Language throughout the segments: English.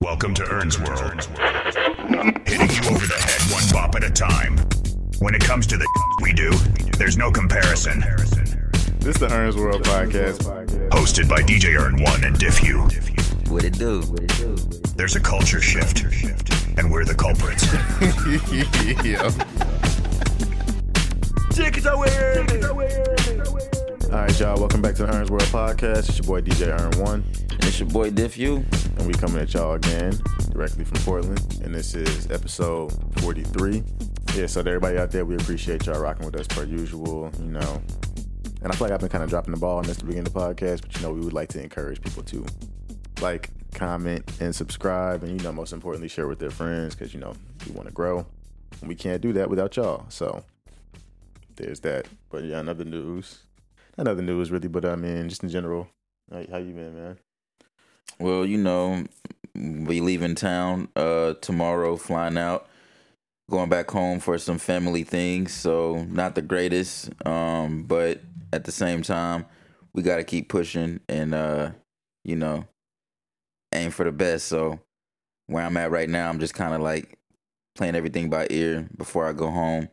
Welcome to Ern's World. Hitting you over the head one bop at a time. When it comes to the we do, there's no comparison. This is the Ern's World podcast. Hosted by DJ Ern One and Diffu. What it do? There's a culture shift, and we're the culprits. yeah. All right, y'all. Welcome back to the Ern's World podcast. It's your boy DJ Ern One, And It's your boy Diffu. And we coming at y'all again directly from Portland. And this is episode 43. Yeah, so to everybody out there, we appreciate y'all rocking with us per usual. You know, and I feel like I've been kind of dropping the ball on this to begin the podcast, but you know, we would like to encourage people to like, comment, and subscribe, and you know, most importantly, share with their friends because you know we want to grow. And we can't do that without y'all. So there's that. But yeah, another news. another news really, but I mean, just in general. How, how you been, man? Well, you know, we leaving town uh tomorrow, flying out, going back home for some family things. So not the greatest, um, but at the same time, we got to keep pushing and uh, you know, aim for the best. So where I'm at right now, I'm just kind of like playing everything by ear before I go home,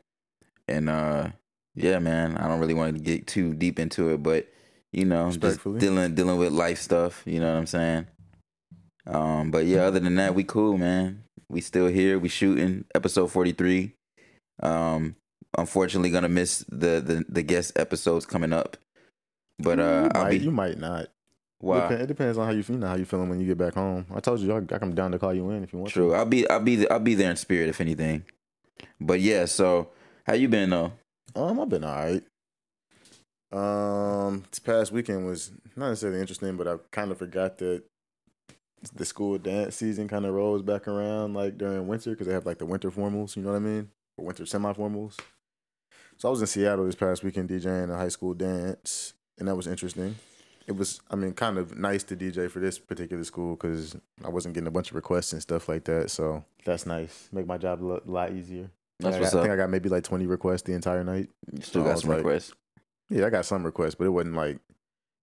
and uh, yeah, man, I don't really want to get too deep into it, but you know, just dealing dealing with life stuff. You know what I'm saying? Um, but yeah, other than that, we cool, man. We still here. We shooting episode 43. Um, unfortunately, gonna miss the the, the guest episodes coming up. But uh, you, I'll might, be you might not. Dep- it depends on how you feel. You know how you feeling when you get back home. I told you, I I come down to call you in if you want. True. To. I'll be I'll be I'll be there in spirit if anything. But yeah, so how you been though? Um, I've been all right. Um, this past weekend was not necessarily interesting, but I kind of forgot that the school dance season kind of rolls back around like during winter because they have like the winter formals. You know what I mean? Or winter semi-formals. So I was in Seattle this past weekend DJing a high school dance, and that was interesting. It was, I mean, kind of nice to DJ for this particular school because I wasn't getting a bunch of requests and stuff like that. So that's nice. Make my job a lo- lot easier. That's I, what's got- I think I got maybe like 20 requests the entire night. You still I got some like- requests. Yeah, I got some requests, but it wasn't like,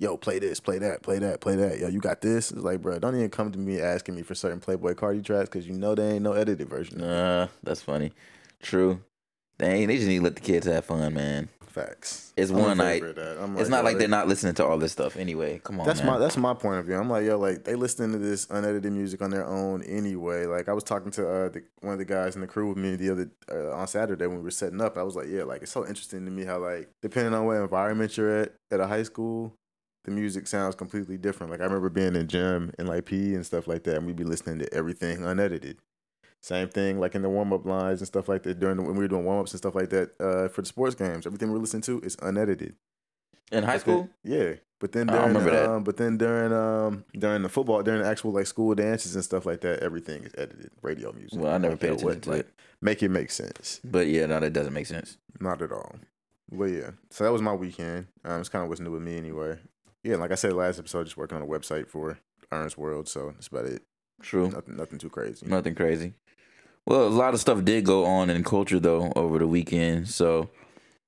yo, play this, play that, play that, play that. Yo, you got this? It's like, bro, don't even come to me asking me for certain Playboi Carti tracks because you know there ain't no edited version. Uh, that's funny. True. Dang, they just need to let the kids have fun, man. Facts. It's I'm one night. favor of that. I'm It's not like they're not listening to all this stuff anyway. Come on, That's man. my that's my point of view. I'm like, yo, like they listening to this unedited music on their own anyway. Like I was talking to uh, the, one of the guys in the crew with me the other uh, on Saturday when we were setting up. I was like, yeah, like it's so interesting to me how like depending on what environment you're at at a high school, the music sounds completely different. Like I remember being in gym and like P and stuff like that, and we'd be listening to everything unedited. Same thing, like in the warm up lines and stuff like that. During the, when we were doing warm ups and stuff like that uh, for the sports games, everything we're listening to is unedited. In high But then- school? yeah. But then during um, but then during um during the football during the actual like school dances and stuff like that, everything is edited. Radio music. Well, I never Like, paid attention what, to like, it. Make it make sense. But yeah, no, that doesn't make sense. Not at all. But yeah. So that was my weekend. Um it's kinda what's new with me anyway. Yeah, like I said last episode, just working on a website for Ern's World, so that's about it. True. Nothing nothing too crazy. Nothing crazy. Well, a lot of stuff did go on in culture though over the weekend, so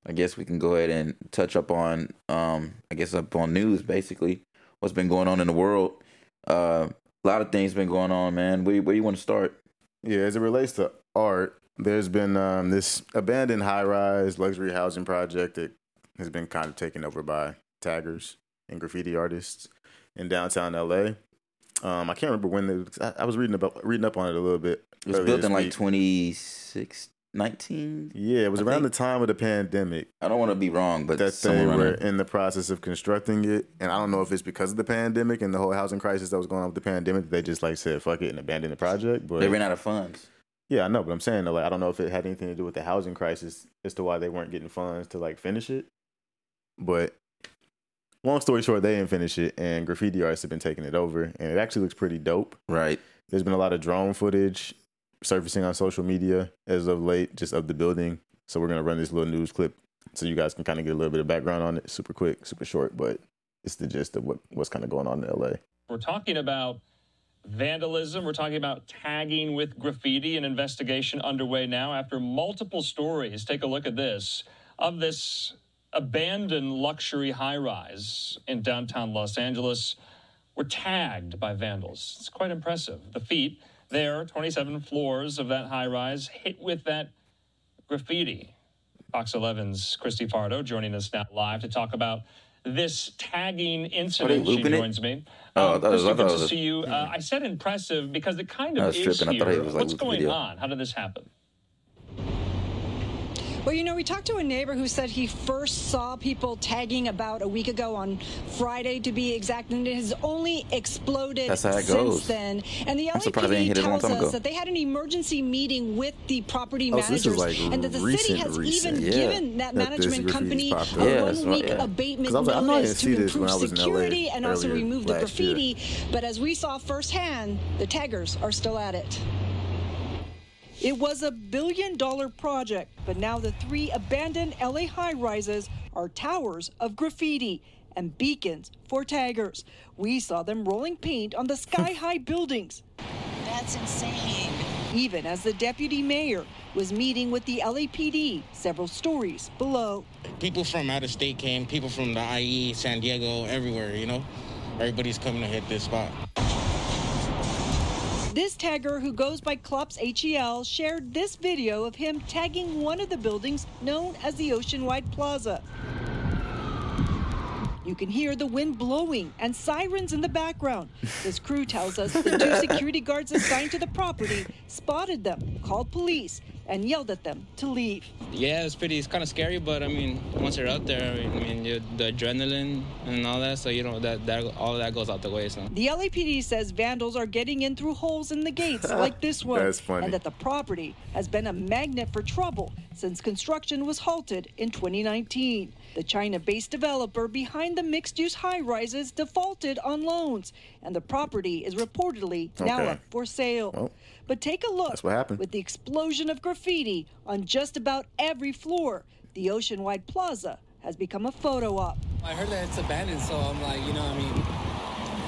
I guess we can go ahead and touch up on, um, I guess up on news basically, what's been going on in the world. Uh, a lot of things been going on, man. Where where you want to start? Yeah, as it relates to art, there's been um, this abandoned high-rise luxury housing project that has been kind of taken over by taggers and graffiti artists in downtown LA. Um, I can't remember when it, I, I was reading about reading up on it a little bit. It was built in like week. 26, 19? Yeah, it was I around think- the time of the pandemic I don't want to be wrong, but that they were in the process of constructing it, and I don't know if it's because of the pandemic and the whole housing crisis that was going on with the pandemic they just like said fuck it and abandoned the project. But They ran out of funds. Yeah, I know, but I'm saying like I don't know if it had anything to do with the housing crisis as to why they weren't getting funds to like finish it. But long story short, they didn't finish it, and graffiti artists have been taking it over, and it actually looks pretty dope. Right. There's been a lot of drone footage surfacing on social media as of late, just of the building. So we're gonna run this little news clip so you guys can kind of get a little bit of background on it. Super quick, super short, but it's the gist of what what's kind of going on in LA. We're talking about vandalism. We're talking about tagging with graffiti, an investigation underway now after multiple stories. Take a look at this of this abandoned luxury high rise in downtown Los Angeles. were tagged by vandals. It's quite impressive. The feet there, 27 floors of that high rise, hit with that graffiti. Fox 11's Christy Fardo joining us now live to talk about this tagging incident. She looping it? joins me. Oh, Um, it was- I good to see you. Uh, I said impressive because it kind of is tripping. Here. was like What's going video. on? How did this happen? Well, you know, we talked to a neighbor who said he first saw people tagging about a week ago on Friday, to be exact, and it has only exploded That's how it since goes. then. And the I'm surprised they LAPD ain't hit it a long tells us that they had an emergency meeting with the property Oh, so managers, like, and that the city has recent. even Yeah. given that That management company a. Yeah, one-week yeah. abatement 'Cause I was like, I know notice to improve security and also remove the last year. graffiti. But as we saw firsthand, the taggers are still at it. It was a billion dollar project, but now the three abandoned LA high rises are towers of graffiti and beacons for taggers. We saw them rolling paint on the sky high buildings, That's insane. even as the deputy mayor was meeting with the LAPD several stories below. people from out of state came, people from the IE, San Diego, everywhere, you know? Everybody's coming to hit this spot. This tagger, who goes by Klops HEL, shared this video of him tagging one of the buildings known as the Oceanwide Plaza. You can hear the wind blowing and sirens in the background. This crew tells us the two security guards assigned to the property spotted them, called police, and yelled at them to leave. Yeah, it's pretty. It's kind of scary, but I mean, once you're out there, I mean, you, the adrenaline and all that, so you know that that all of that goes out the way. So The LAPD says vandals are getting in through holes in the gates like this one. That's funny. And that the property has been a magnet for trouble since construction was halted in 2019. The China based developer behind the mixed use high rises defaulted on loans, and the property is reportedly now up for sale. Well, but take a look that's what happened. with the explosion of graffiti on just about every floor. The Oceanwide Plaza has become a photo op. I heard that it's abandoned, so I'm like, you know, I mean,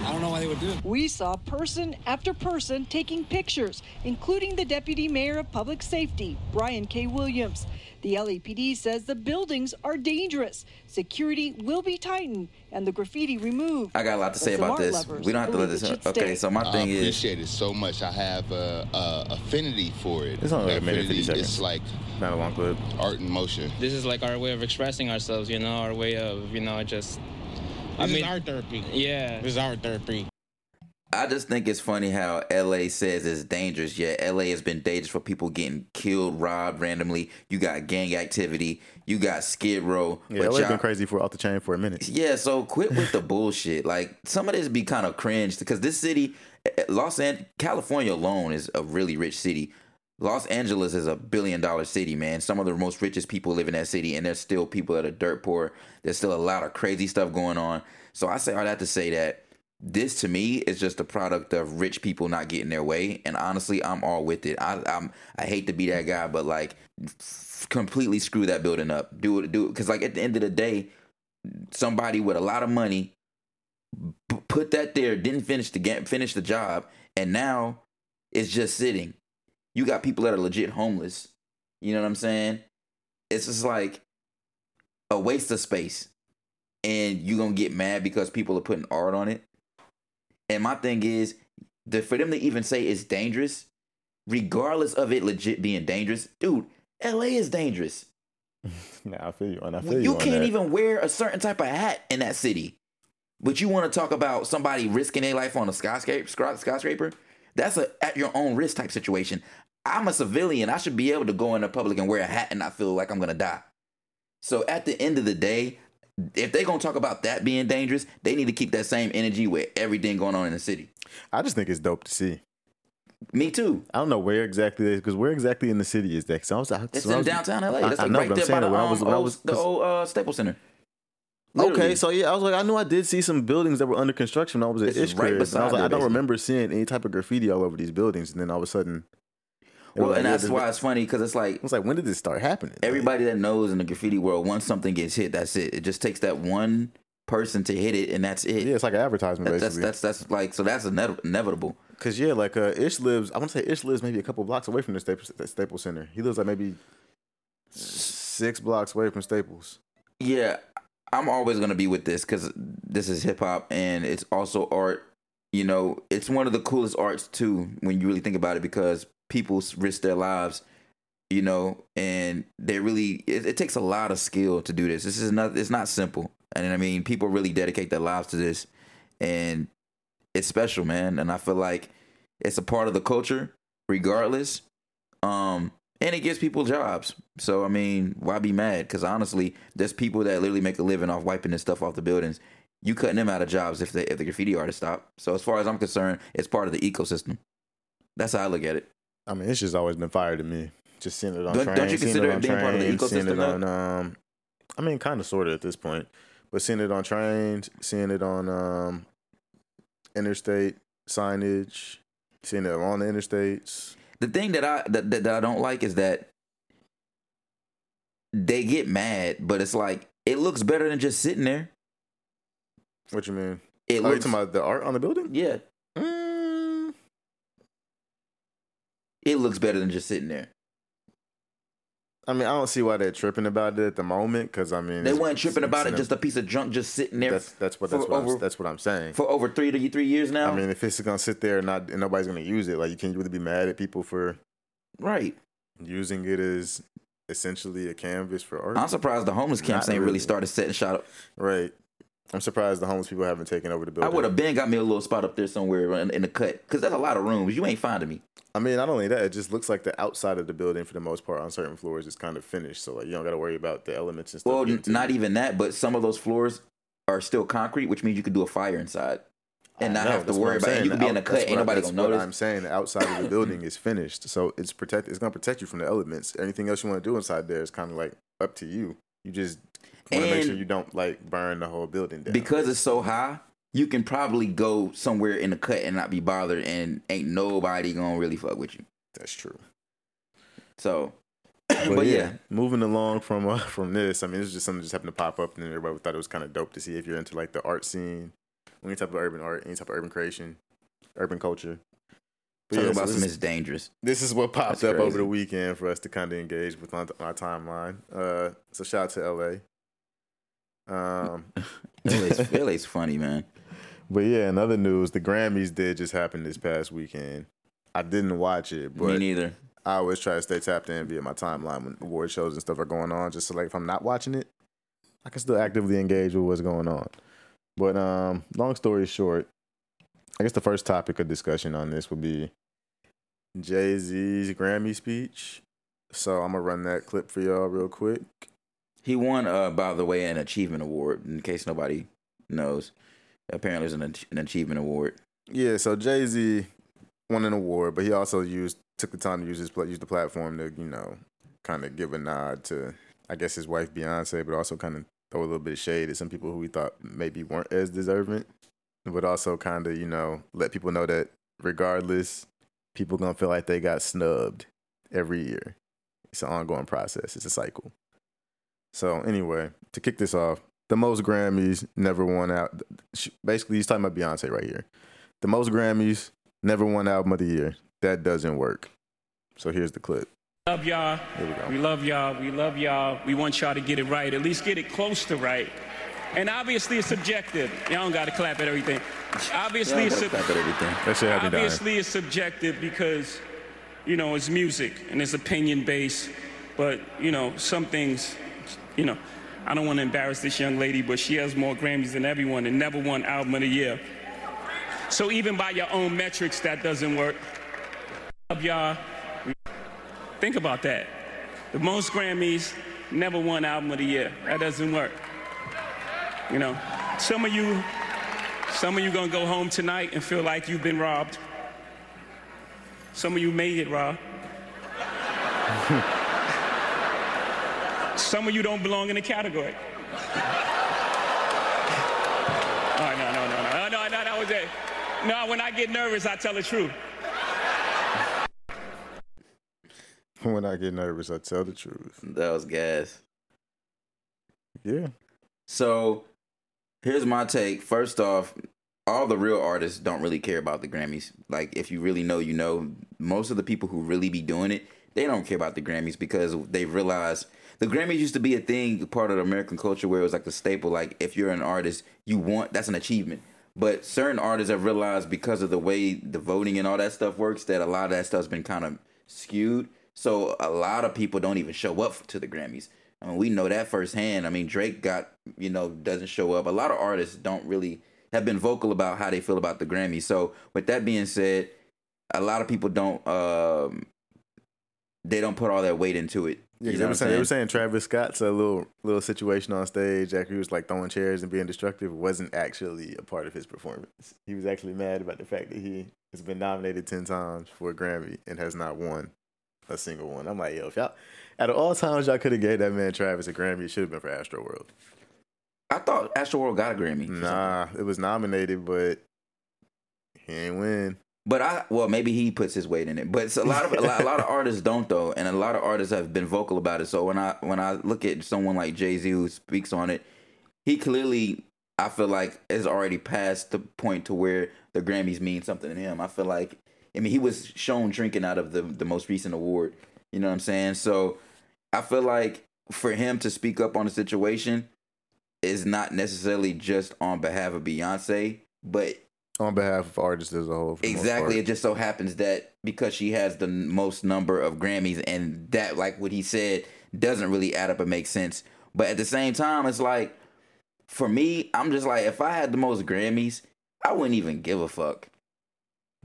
I don't know why they would do it. We saw person after person taking pictures, including the Deputy Mayor of Public Safety, Brian K. Williams. The LAPD says the buildings are dangerous. Security will be tightened and the graffiti removed. I got a lot to say about this. lovers We don't have to let this. it Okay, stay. so my I thing is, I appreciate it so much. I have a, a affinity for it. It's only like a minute, 50 seconds. It's like Not a long clip. art in motion. this is like our way of expressing ourselves, you know, our way of, you know, just. I mean, is our therapy. yeah. This is our therapy. I just think it's funny how LA says it's dangerous, yet LA has been dangerous for people getting killed, robbed randomly. You got gang activity. You got Skid Row. Yeah, but LA y'all- been crazy for off the chain for a minute. Yeah, so quit with the bullshit. Like some of this be kind of cringe because this city, eh, Los Angeles, California alone is a really rich city. Los Angeles is a billion dollar city, man. Some of the most richest people live in that city, and there's still people that are dirt poor. There's still a lot of crazy stuff going on. So I say all that to say that this to me is just a product of rich people not getting their way. And honestly, I'm all with it. I I'm I hate to be that guy, but like f- completely screw that building up. Do it, do it, because like at the end of the day, somebody with a lot of money put that there, didn't finish the game, finish the job, and now it's just sitting. You got people that are legit homeless. You know what I'm saying? It's just like a waste of space, and you're gonna get mad because people are putting art on it. And my thing is, the, for them to even say it's dangerous, regardless of it legit being dangerous, dude, LA is dangerous. Nah, I feel you on. I feel you. You can't that. even wear a certain type of hat in that city. But you want to talk about somebody risking their life on a skyscraper? Skyscraper? That's a at your own risk type situation. I'm a civilian. I should be able to go in the public and wear a hat and not feel like I'm gonna die. So at the end of the day, if they're gonna talk about that being dangerous, they need to keep that same energy with everything going on in the city. I just think it's dope to see. Me too. I don't know where exactly because where exactly in the city is that? 'Cause I was, I, It's so I in was- downtown LA. I- That's I like know, right there by the, when I um, was- I was- the old uh, Staples Center. Okay, so yeah, I was like, I knew I did see some buildings that were under construction. when I was at This right I was like, I don't remember seeing any type of graffiti all over these buildings. And then all of a sudden, Well, like, and yeah, that's why it's funny because it's like I was like, when did this start happening? Like, everybody that knows in the graffiti world, once something gets hit, that's it. It just takes that one person to hit it, and that's it. yeah, it's like an advertisement That- that's basically. that's that's like so that's ine- inevitable. Cause yeah, like uh, Ish lives. I want to say Ish lives maybe a couple blocks away from the Staples, the Staples Center. He lives like maybe six blocks away from Staples. Yeah, I'm always gonna be with this because this is hip hop and it's also art. You know, it's one of the coolest arts too when you really think about it because people risk their lives, you know, and they really it, it takes a lot of skill to do this. This is not it's not simple. And I mean, people really dedicate their lives to this and it's special, man. And I feel like it's a part of the culture regardless. Um and it gives people jobs. So I mean, why be mad? Because honestly, there's people that literally make a living off wiping this stuff off the buildings. You cutting them out of jobs if the if the graffiti artists stop. So as far as I'm concerned, it's part of the ecosystem. That's how I look at it. I mean, it's just always been fire to me. Just seeing it on Don't- trains. don't you consider it it being part of the Seeing it ecosystem, on, um, I mean, kind of, sort of at this point, but seeing it on trains, seeing it on um, interstate signage, seeing it on the interstates. The thing that I that, that, that I don't like is that they get mad, but it's like it looks better than just sitting there. What you mean? It oh, you looks talking about the art on the building? yeah, Mm, it looks better than just sitting there. I mean, I don't see why they're tripping about it at the moment. Because I mean, They weren't tripping about it, an- just a piece of junk just sitting there That's that's what that's what, over- I'm, that's what I'm saying. for over three to three years now. I mean, if it's gonna sit there and not and nobody's gonna use it, like you can't really be mad at people for right. using it as essentially a canvas for art. I'm surprised the homeless camps Not ain't really really. started setting shot up. Right. I'm surprised the homeless people haven't taken over the building. I would have been got me a little spot up there somewhere in, in the cut because that's a lot of rooms. You ain't finding me. I mean, not only that, it just looks like the outside of the building for the most part on certain floors is kind of finished. So like you don't got to worry about the elements and stuff. Well, not even that, but some of those floors are still concrete, which means you could do a fire inside and not know, have to worry about it. You could be in a cut, ain't I- nobody gonna what notice. I'm saying the outside of the building is finished, so it's protect. It's gonna protect you from the elements. Anything else you want to do inside there is kind of like up to you. You just want to make sure you don't like burn the whole building down. because it's so high, you can probably go somewhere in the cut and not be bothered, and ain't nobody gonna really fuck with you. that's true. So, But, but, yeah, yeah, moving along from uh, from this, I mean, it's just something that just happened to pop up, and everybody thought it was kind of dope to see if you're into like the art scene, any type of urban art, any type of urban creation, urban culture. But talk yeah, about this, some is, is dangerous. this is what popped That's up over the weekend for us to kind of engage with on our timeline. Uh, so shout out to LA. Um, LA's, LA's funny, man. but yeah, in other news, the Grammys did just happen this past weekend. I didn't watch it, Me but neither. I always try to stay tapped in via my timeline when award shows and stuff are going on. Just so like if I'm not watching it, I can still actively engage with what's going on. But um, long story short, I guess the first topic of discussion on this would be Jay Z's Grammy speech. So I'm gonna run that clip for y'all real quick. He won, uh, by the way, an achievement award. In case nobody knows, apparently it's an, an achievement award. Yeah, so Jay Z won an award, but he also used took the time to use his use the platform to you know kind of give a nod to I guess his wife Beyonce, but also kind of throw a little bit of shade at some people who he thought maybe weren't as deserving, but also kind of you know let people know that regardless, people gonna feel like they got snubbed every year. It's an ongoing process. It's a cycle. So anyway, to kick this off, the most Grammys never won out. Basically, he's talking about Beyonce right here. The most Grammys never won album of the year. That doesn't work. So here's the clip. love y'all. Here we go. We love y'all. We love y'all. We want y'all to get it right. At least get it close to right. And obviously, it's subjective. Y'all don't got to clap at everything. Obviously, Yeah, it's clap at everything. That shit had dying. obviously it's subjective because, you know, it's music and it's opinion based. But you know, some things, you know, I don't want to embarrass this young lady, but she has more Grammys than everyone and never won Album of the Year. So even by your own metrics, that doesn't work. Love y'all. Think about that. The most Grammys, never won Album of the Year. That doesn't work. You know, some of you, some of you gonna go home tonight and feel like you've been robbed. Some of you made it, Rob. Some of you don't belong in the category. Oh, no, no, no, no, oh, no, no, that was it. No, when I get nervous, I tell the truth. When I get nervous, I tell the truth. That was gas. Yeah. So here's my take. First off, all the real artists don't really care about the Grammys. Like if you really know, you know. Most of the people who really be doing it, they don't care about the Grammys because they realize the Grammys used to be a thing, part of American culture where it was like the staple. Like if you're an artist, you want that's an achievement. But certain artists have realized because of the way the voting and all that stuff works that a lot of that stuff's been kind of skewed. So a lot of people don't even show up to the Grammys. I mean, we know that firsthand. I mean, Drake got, you know, doesn't show up. A lot of artists don't really have been vocal about how they feel about the Grammys. So with that being said, a lot of people don't um they don't put all that weight into it. Yeah, they were saying they were saying? saying Travis Scott's a little little situation on stage after he was like throwing chairs and being destructive wasn't actually a part of his performance. He was actually mad about the fact that he has been nominated ten times for a Grammy and has not won a single one. I'm like, yo, if y'all out of all times y'all could have gave that man Travis a Grammy, it should have been for Astro World. I thought Astro World got a Grammy. Nah, it was nominated, but he ain't win. But I well maybe he puts his weight in it. But a lot of a lot, a lot of artists don't though, and a lot of artists have been vocal about it. So when I when I look at someone like Jay Z who speaks on it, he clearly I feel like is already past the point to where the Grammys mean something to him. I feel like I mean he was shown drinking out of the the most recent award. You know what I'm saying? So I feel like for him to speak up on the situation is not necessarily just on behalf of Beyonce, but On behalf of artists as a whole. for the most Exactly. It just so happens that because she has the most number of Grammys, and that, like what he said, doesn't really add up and make sense. But at the same time, it's like, for me, I'm just like, if I had the most Grammys, I wouldn't even give a fuck.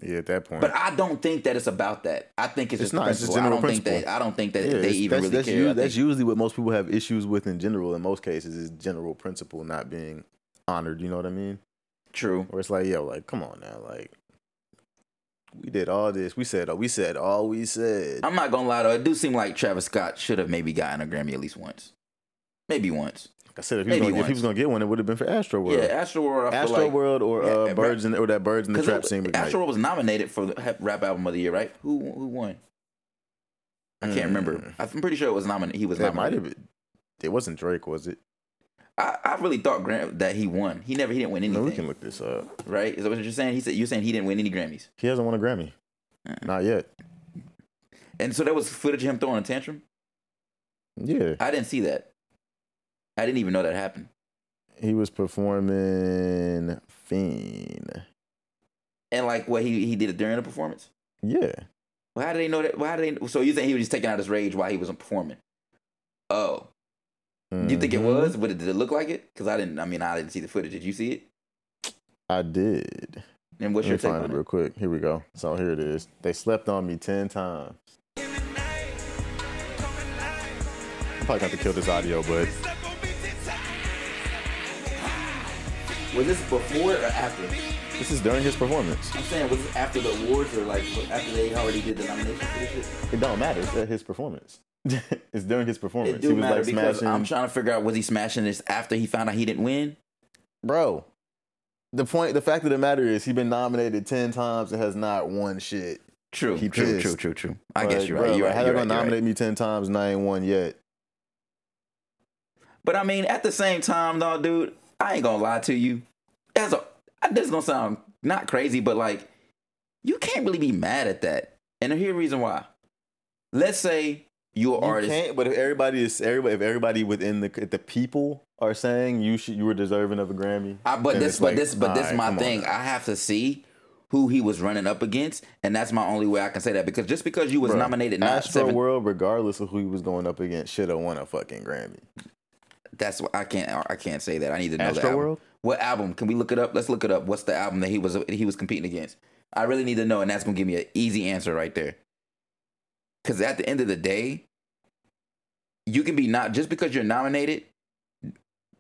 Yeah, at that point. But I don't think that it's about that. I think it's, It's just not. It's just principle. I don't think that. I don't think that Yeah, they even that's, really that's care. u- I that's usually what most people have issues with in general. In most cases, is general principle not being honored. You know what I mean? True. Where it's like, yo, like, come on now, like, we did all this. We said, we said all we said. I'm not gonna lie though. It do seem like Travis Scott should have maybe gotten a Grammy at least once, maybe once. Like I said, if he, was gonna, if he was gonna get one, it would have been for Astro World. Yeah, Astro World. Astro like, World or uh, rap- Birds in, or that Birds in the Trap it- scene. Astro World was nominated for the rap album of the year, right? Who who won? I can't remember. I'm pretty sure it was nominated. He was That might nominated. have been. It wasn't Drake, was it? I, I really thought Gram- that he won. He never. He didn't win anything. No, we can look this up. Right? Is that what you're saying? He said you're saying he didn't win any Grammys, He hasn't won a Grammy. Uh. Not yet. and so that was footage of him throwing a tantrum. Yeah, I didn't see that. I didn't even know that happened. he was performing Fiend. And like what he he did it during the performance. Yeah. Well, how did they know that? Well, how did they? So you think he was just taking out his rage while he wasn't performing? Oh, you think it Mhm. was? But did it look like it? Because I didn't. I mean, I didn't see the footage. Did you see it? I did. And what's Let me your take find on it it? real quick. Here we go. So here it is. They slept on me ten times. I'm probably got to kill this audio, but Was this before or after? this is during his performance. I'm saying, was this after the awards or like after they already did the nomination for this shit? It don't matter. It's at his performance. it's during his performance. It do he was matter like because smashing. I'm trying to figure out was he smashing this after he found out he didn't win? Bro, the point, the fact of the matter is, he's been nominated ten times and has not won shit. True, He true, pissed. true, true, true. I guess you're bro, right. You're right. How right, gonna right. nominate me ten times and I ain't won yet? But I mean, at the same time, though, dude, I ain't gonna lie to you. As a, this is gonna sound not crazy, but like, you can't really be mad at that. And here's the reason why. Let's say you're artist. can't. But if everybody is everybody, if everybody within the the people are saying you should, you were deserving of a Grammy. I, but this, but like, this, but this alright, my on thing. I have to see who he was running up against, and that's my only way I can say that. Because just because you was Bro, nominated Astro seven, World, regardless of who he was going up against, should have won a fucking Grammy. that's what I can't. I can't say that. I need to know Astro. World? What album? Can we look it up? Let's look it up. What's the album that he was he was competing against? I really need to know, and that's gonna give me an easy answer right there. Because at the end of the day, you can be not just because you're nominated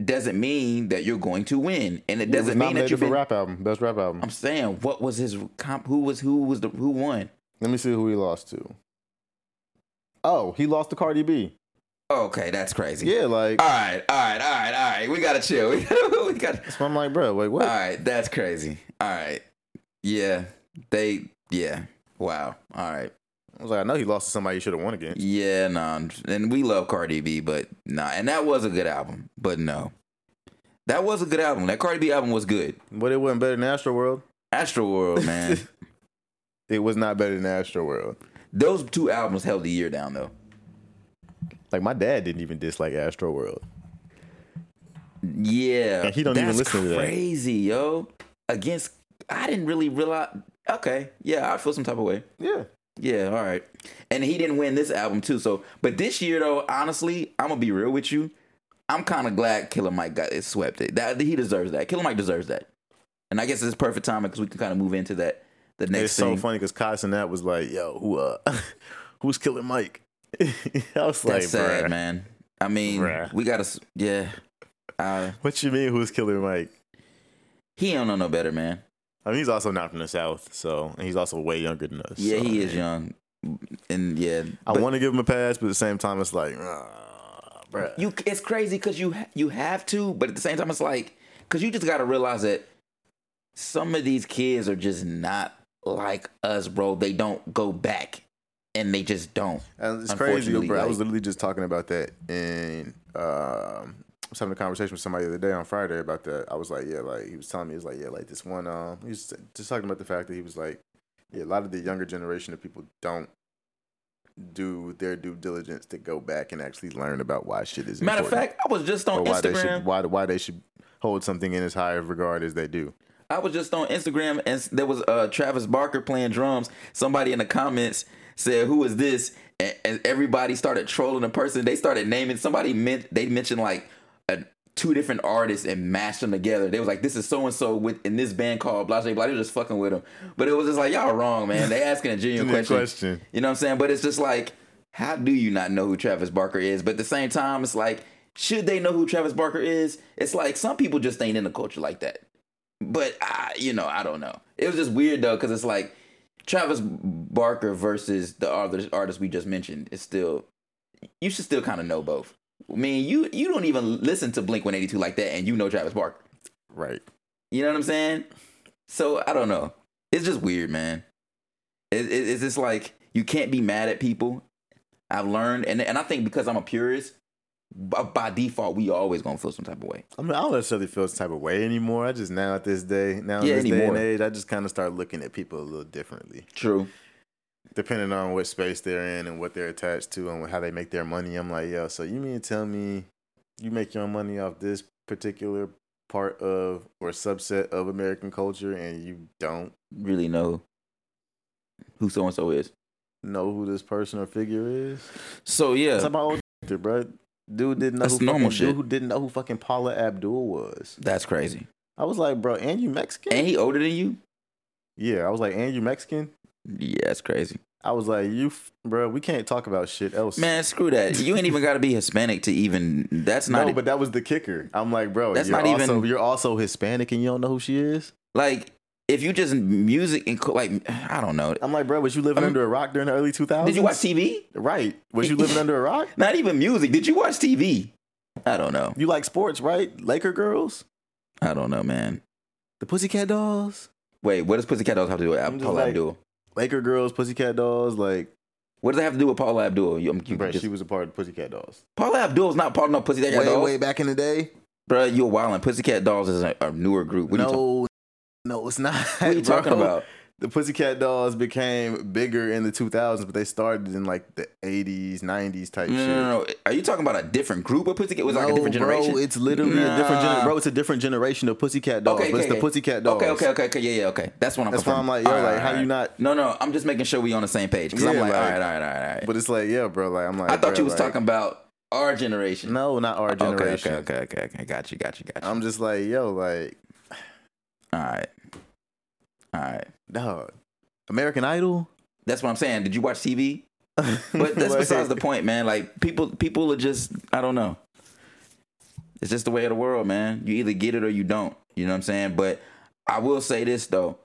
doesn't mean that you're going to win, and it doesn't mean that you've for been. rap album, best rap album. I'm saying, what was his comp? Who was who was the who won? Let me see who he lost to. Oh, he lost to Cardi B. Oh, okay, that's crazy. Yeah, like All right, all right, all right, all right. We gotta chill. We gotta, we gotta. so I'm like, bro, like what? All right, that's crazy. All right, yeah, they, yeah, wow. All right, I was like, I know he lost to somebody he should have won against. yeah, no, and we love Cardi B, but nah, and that was a good album, but no, that was a good album. That Cardi B album was good. But it wasn't better than Astro World. Astro World, man, It was not better than Astro World. those two albums held the year down though. Like my dad didn't even dislike Astro World. Yeah, And he don't even listen to that. Crazy, yo. against. I didn't really realize. Okay, yeah, I feel some type of way. Yeah. Yeah, all right. And he didn't win this album too. So, but this year though, honestly, I'm gonna be real with you. I'm kind of glad Killer Mike got it swept. It that he deserves that. Killer Mike deserves that. And I guess it's perfect timing because we can kind of move into that. The next it's so funny because that was like, "Yo, who uh, who's killing Mike?" I was like, That's sad, "Bruh." man. I mean, Bruh. we gotta. Yeah. Uh, What you mean? Who's killing Mike? he don't know no better, man. I mean, he's also not from the South, so and he's also way younger than us. Yeah, so, he is young, and yeah. I but want to give him a pass, but at the same time, it's like, uh, bruh. You, it's crazy because you you have to, but at the same time, it's like because you just gotta realize that some of these kids are just not like us, bro. They don't go back, and they just don't. And it's crazy, Unfortunately, bro. I was literally just talking about that, and um, I was having a conversation with somebody the other day on Friday about that. I was like, yeah, like he was telling me, he was like, yeah, like this one. Um, he was just talking about the fact that he was like, yeah, a lot of the younger generation of people don't do their due diligence to go back and actually learn about why shit is. Matter of fact, I was just on why they Instagram. should why why they should hold something in as high of regard as they do. I was just on Instagram and there was uh, Travis Barker playing drums. Somebody in the comments said, "Who is this?" And, and everybody started trolling the person. They started naming somebody. Meant they mentioned like two different artists and mashed them together. They was like, "This is so and so with in this band called blah blah blah." They were just fucking with them. But it was just like y'all wrong, man. They asking a genuine question. question. You know what I'm saying? But it's just like, how do you not know who Travis Barker is? But at the same time, it's like, should they know who Travis Barker is? It's like some people just ain't in the culture like that. But I, you know, I don't know. It was just weird though, because it's like Travis Barker versus the other artist we just mentioned. Is still, you should still kind of know both. I mean, you you don't even listen to Blink One Eighty Two like that, and you know Travis Barker. Right. You know what I'm saying? So I don't know. It's just weird, man. It, it, it's just like you can't be mad at people. I've learned, and and I think because I'm a purist, by, by default, we always gonna feel some type of way. I mean, I don't necessarily feel this type of way anymore. I just now at this day, now Yeah, in this day and anymore. age, I just kind of start looking at people a little differently. True. Depending on what space they're in and what they're attached to and how they make their money, I'm like, yo, so you mean to tell me you make your money off this particular part of or subset of American culture and you don't Really know who so and so is. know who this person or figure is? So yeah, That's my old bro. Dude didn't know That's who normal fucking, shit. Dude who didn't know who fucking Paula Abdul was. that's crazy. I was like, bro, and you Mexican? And he older than you? yeah, I was like, and you Mexican? Yeah, it's crazy. I was like, you, f- bro, we can't talk about shit else. Man, screw that. You ain't even got to be Hispanic to even. That's not no, but that was the kicker. I'm like, bro, That's not also, even- You're also Hispanic and you don't know who she is. like if you just music and co- like I don't know. I'm like, bro, was you living I'm- under a rock during the early 2000s? Did you watch TV? Right. Was you living under a rock? Not even music. Did you watch TV? I don't know. You like sports, right? Laker girls, I don't know, man. the Pussycat Dolls, Wait, what does Pussycat Dolls have to do with Paula like- Abdul? Laker girls, Pussycat Dolls. Like, What does that have to do with Paula Abdul? You, I'm, you bro, just, she was a part of the Pussycat Dolls. Paula Abdul's not part of no Pussycat Way, Dolls. way back in the day. Bro, you're wildin'. Pussycat Dolls is a, a newer group. What are you, talk- no, no, it's not. what are you bro. talking about? The Pussycat Dolls became bigger in the 2000s, but they started in like the 80s, 90s type No, shit. no, no, no. Are you talking about a different group of Pussycat? Was it like a different generation? Bro, it's literally a different Nah. gen- bro. It's a different generation of Pussycat Dolls, Okay, but it's okay, the okay. Pussycat Dolls. Okay, okay, okay, okay. Yeah, yeah, okay. That's what I'm. That's why I'm like, yo, right, like, how all you not- No, no. I'm just making sure we on the same page because I'm like, all like- right, all right, all right, all right. But it's like, yeah, bro. Like, I'm like, I thought bro, you was like- talking about our generation. No, not our generation. okay, okay, okay, okay. Got you, got you, got you. I'm just like, yo, like, all right, all right. Dog. American Idol. That's what I'm saying. Did you watch TV? But that's besides the point, man. Like people, people are just I don't know. It's just the way of the world, man. You either get it or you don't. You know what I'm saying? But I will say this though.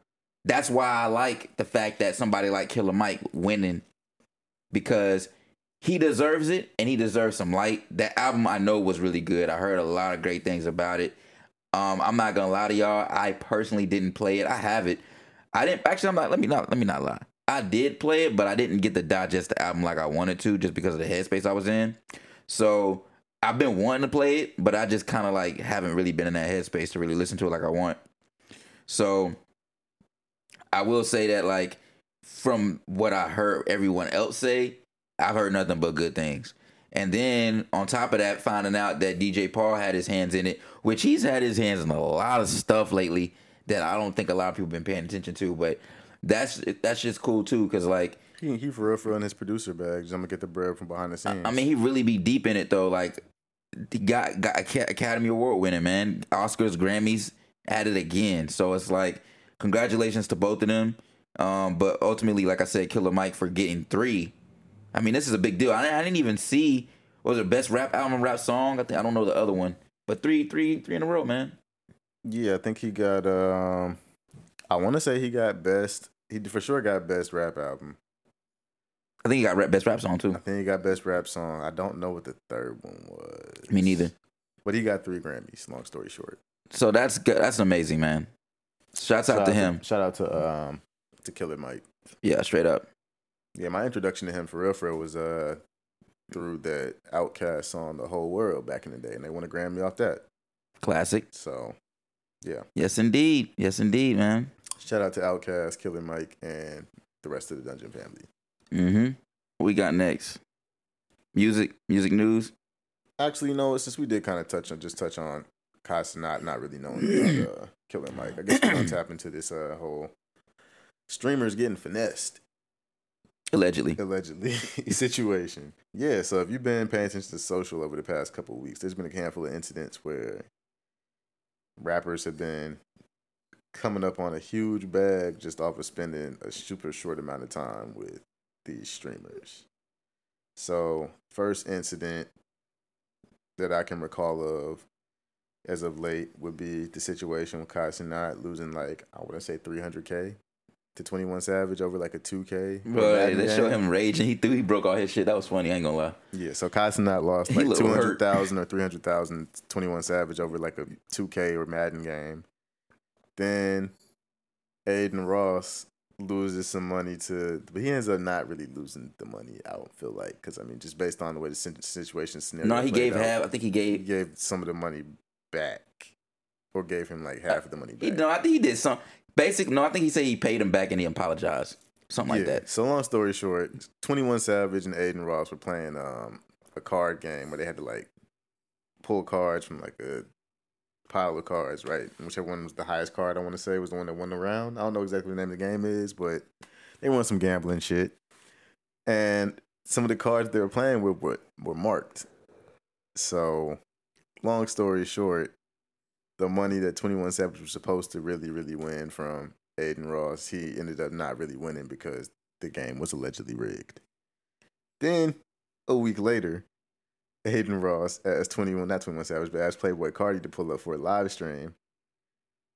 That's why I like the fact that somebody like Killer Mike winning because he deserves it and he deserves some light. That album I know was really good. I heard a lot of great things about it. Um, I'm not gonna lie to y'all. I personally didn't play it. I have it. I didn't actually. I'm not. Let me not. Let me not lie. I did play it, but I didn't get to digest the album like I wanted to, just because of the headspace I was in. So I've been wanting to play it, but I just kind of like haven't really been in that headspace to really listen to it like I want. So I will say that like from what I heard everyone else say, I've heard nothing but good things. And then on top of that, finding out that DJ Paul had his hands in it, which he's had his hands in a lot of stuff lately that I don't think a lot of people been paying attention to. But that's that's just cool too, because like He, he for real, for in his producer bag. I'm gonna get the bread from behind the scenes. I mean, he really be deep in it though. Like, he got got Academy Award winning, man. Oscars, Grammys, at it again. So it's like, congratulations to both of them. Um, but ultimately, like I said, Killer Mike for getting three. I mean, this is a big deal. I, I didn't even see what was it best rap album, rap song. I think I don't know the other one, but three, three, three in a row, man. Yeah, I think he got. um I want to say he got best. He for sure got best rap album. I think he got rap, best rap song too. I think he got best rap song. I don't know what the third one was. Me neither. But he got three Grammys. Long story short. So that's good. That's amazing, man. Shouts out to him. shout out to um to Killer Mike. Yeah, straight up. Yeah, my introduction to him for real, for real was uh through that OutKast song, "The Whole World" back in the day, and they won a Grammy off that. Classic. So, yeah. Yes, indeed. Yes, indeed, man. Shout out to OutKast, Killer Mike, and the rest of the Dungeon family. Mm-hmm. What we got next? Music, music news. Actually, you know, since we did kind of touch on just touch on Casa not not really knowing about uh, Killer Mike, I guess we're gonna tap into this uh, whole streamers getting finessed Allegedly. allegedly situation. Yeah, so if you've been paying attention to social over the past couple of weeks, there's been a handful of incidents where rappers have been coming up on a huge bag just off of spending a super short amount of time with these streamers. So, first incident that I can recall of as of late would be the situation with Kai Cenat losing like I want to say 300k to 21 Savage over like a 2k. Bro, they showed game. him raging. He threw. He broke all his shit. That was funny. I ain't gonna lie. Yeah, so Kai Cenat lost like 200,000 or 300,000 21 Savage over like a 2k or Madden game. Then Adin Ross loses some money to, but he ends up not really losing the money. I don't feel like because I mean, just based on the way the situation scenario. No, he gave out, half. I think he gave He gave. gave some of the money back, or gave him like half of the money back. He, no, I think he did some. Basic. No, I think he said he paid him back and he apologized. Something like that. So long story short, Twenty One Savage and Adin Ross were playing um, a card game where they had to like pull cards from like a pile of cards, right? And Whichever one was the highest card, I want to say, was the one that won the round. I don't know exactly what the name of the game is, but they won some gambling shit. And some of the cards they were playing with were, were marked. So, long story short, the money that 21 Savage was supposed to really, really win from Adin Ross, he ended up not really winning because the game was allegedly rigged. Then, a week later, Adin Ross asked 21, not 21 Savage, but asked Playboi Carti to pull up for a live stream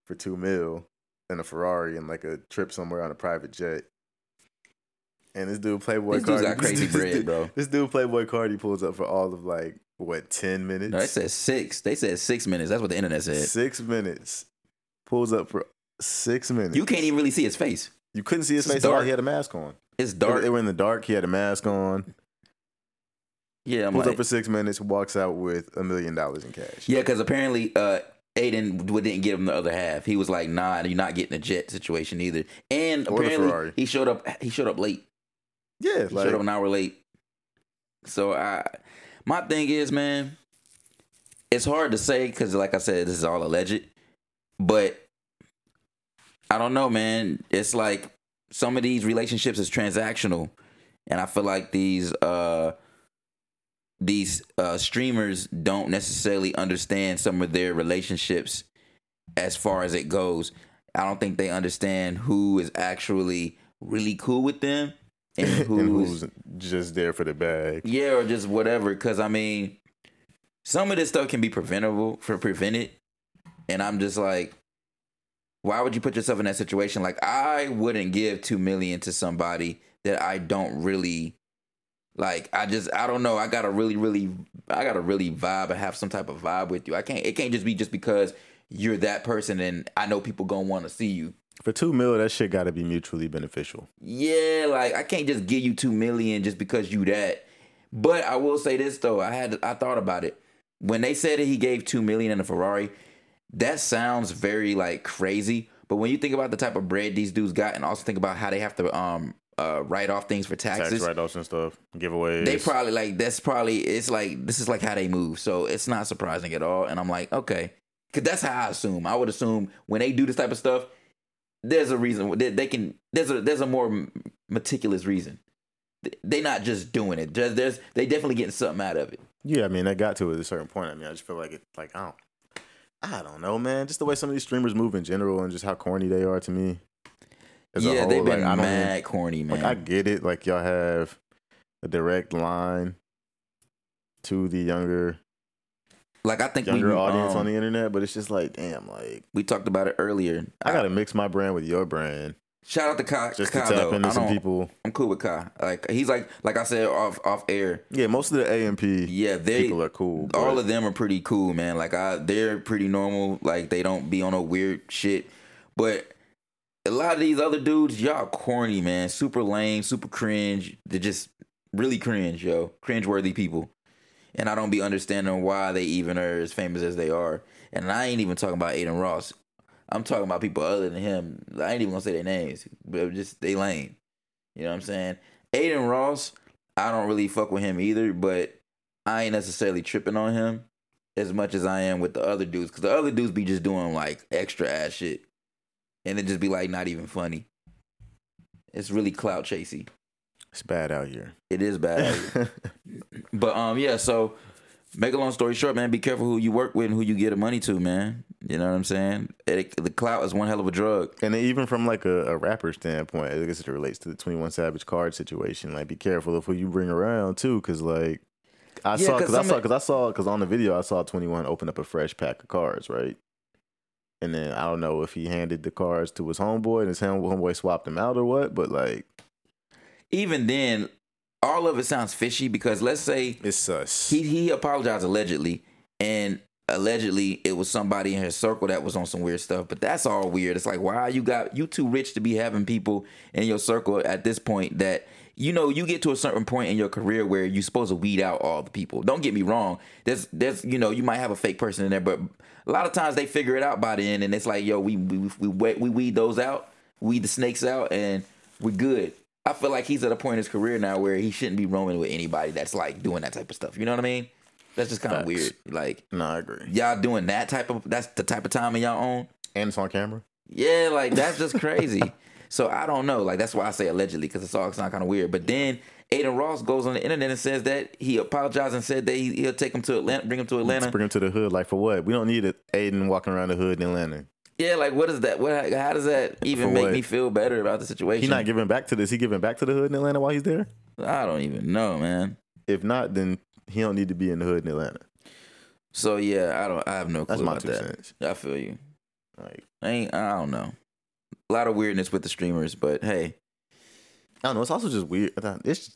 for two mil and a Ferrari and like a trip somewhere on a private jet. And this dude, Playboy dudes Cardi, got crazy this bread, bro. This dude, Playboi Carti, pulls up for all of like, what, 10 minutes? No, they said six. They said six minutes. That's what the internet said. Six minutes. Pulls up for six minutes. You can't even really see his face. You couldn't see his It's face dark. He had a mask on. It's dark. they were in the dark. He had a mask on. Yeah, I'm Pulls like, up for six minutes. Walks out with a million dollars in cash. yeah, because apparently uh, Adin didn't give him the other half. He was like, "Nah, you're not getting a jet situation either." And Or apparently, he showed up. He showed up late. Yeah, He like showed up an hour late. So I, my thing is, man, it's hard to say because, like I said, this is all alleged. But I don't know, man. It's like some of these relationships is transactional, and I feel like these uh these uh streamers don't necessarily understand some of their relationships as far as it goes. I don't think they understand who is actually really cool with them and who's, and who's just there for the bag. yeah, or just whatever. Because I mean, some of this stuff can be preventable for prevented, and I'm just like, why would you put yourself in that situation? Like, I wouldn't give two million to somebody that I don't really like. I just, I don't know. I gotta really, really, I gotta really vibe and have some type of vibe with you. I can't. It can't just be just because you're that person and I know people gonna want to see you. For two mil, that shit got to be mutually beneficial. Yeah, like I can't just give you two million just because you that. But I will say this though, I had I thought about it when they said that he gave two million in a Ferrari. That sounds very like crazy. But when you think about the type of bread these dudes got, and also think about how they have to um uh write off things for taxes, Tax write-offs and stuff, giveaways. they probably like that's probably it's like this is like how they move. So it's not surprising at all. And I'm like, okay, Cause that's how I assume. I would assume when they do this type of stuff, there's a reason. They, they can. There's a there's a more meticulous reason. they're not just doing it. There's, there's they definitely getting something out of it. Yeah, I mean, they got to it at a certain point. I mean, I just feel like it. Like I don't. I don't know, man. Just the way some of these streamers move in general, and just how corny they are to me. yeah, they've been like, mad even- corny, man. Like I get it. Like y'all have a direct line to the younger like I think younger we, audience um, on the internet, but it's just like, damn, like we talked about it earlier. I gotta mix my brand with your brand Shout out to Kai. just Kai, to tap though. into some people. I'm cool with Kai. Like he's like like I said off off air. Yeah, most of the AMP Yeah, they people are cool. all of them are pretty cool, man. Like I, they're pretty normal. Like they don't be on a weird shit. But a lot of these other dudes, y'all corny, man. Super lame, super cringe. They're just really cringe, yo. Cringe worthy people. And I don't be understanding why they even are as famous as they are. And I ain't even talking about Adin Ross. I'm talking about people other than him. I ain't even gonna say their names, but just they lame. You know what I'm saying? Adin Ross, I don't really fuck with him either, but I ain't necessarily tripping on him as much as I am with the other dudes. Cause the other dudes be just doing like extra ass shit. And it just be like not even funny. It's really clout chasey. It's bad out here. It is bad. but um yeah, so make a long story short, man, be careful who you work with and who you get the money to, man. You know what I'm saying? It, the clout is one hell of a drug. And even from like a, a rapper standpoint, I guess it relates to the Twenty One Savage card situation. Like, be careful of who you bring around too, because like I Yeah, saw, 'cause because I saw, because I saw, because on the video I saw Twenty One open up a fresh pack of cards, right? And then I don't know if he handed the cards to his homeboy and his homeboy swapped them out or what, but like Even then, all of it sounds fishy because let's say it's sus. he he apologized allegedly, and allegedly it was somebody in his circle that was on some weird stuff. But that's all weird. It's like why you got you too rich to be having people in your circle at this point that you know you get to a certain point in your career where you're supposed to weed out all the people. Don't get me wrong. There's there's you know you might have a fake person in there, but a lot of times they figure it out by the end, and it's like yo we we we we, we weed those out, weed the snakes out, and we're good. I feel like he's at a point in his career now where he shouldn't be roaming with anybody that's like doing that type of stuff. You know what I mean? That's just kind of weird. Like, no, I agree. y'all doing that type of that's the type of time in y'all own. And it's on camera. Yeah, like that's just crazy. so I don't know. Like that's why I say allegedly because it's all sound kind of weird. But then Adin Ross goes on the internet and says that he apologized and said that he, he'll take him to Atlanta, bring him to Let's Atlanta. bring him to the hood. Like for what? We don't need it. Adin walking around the hood in Atlanta. Yeah, like what is that? What? How does that even For make what? me feel better about the situation? He not giving back to this. He giving back to the hood in Atlanta while he's there. I don't even know, man. If not, then he don't need to be in the hood in Atlanta. So yeah, I don't. I have no clue That's my about two that. cents. I feel you. Like I ain't. I don't know. A lot of weirdness with the streamers, but hey, I don't know. It's also just weird. It's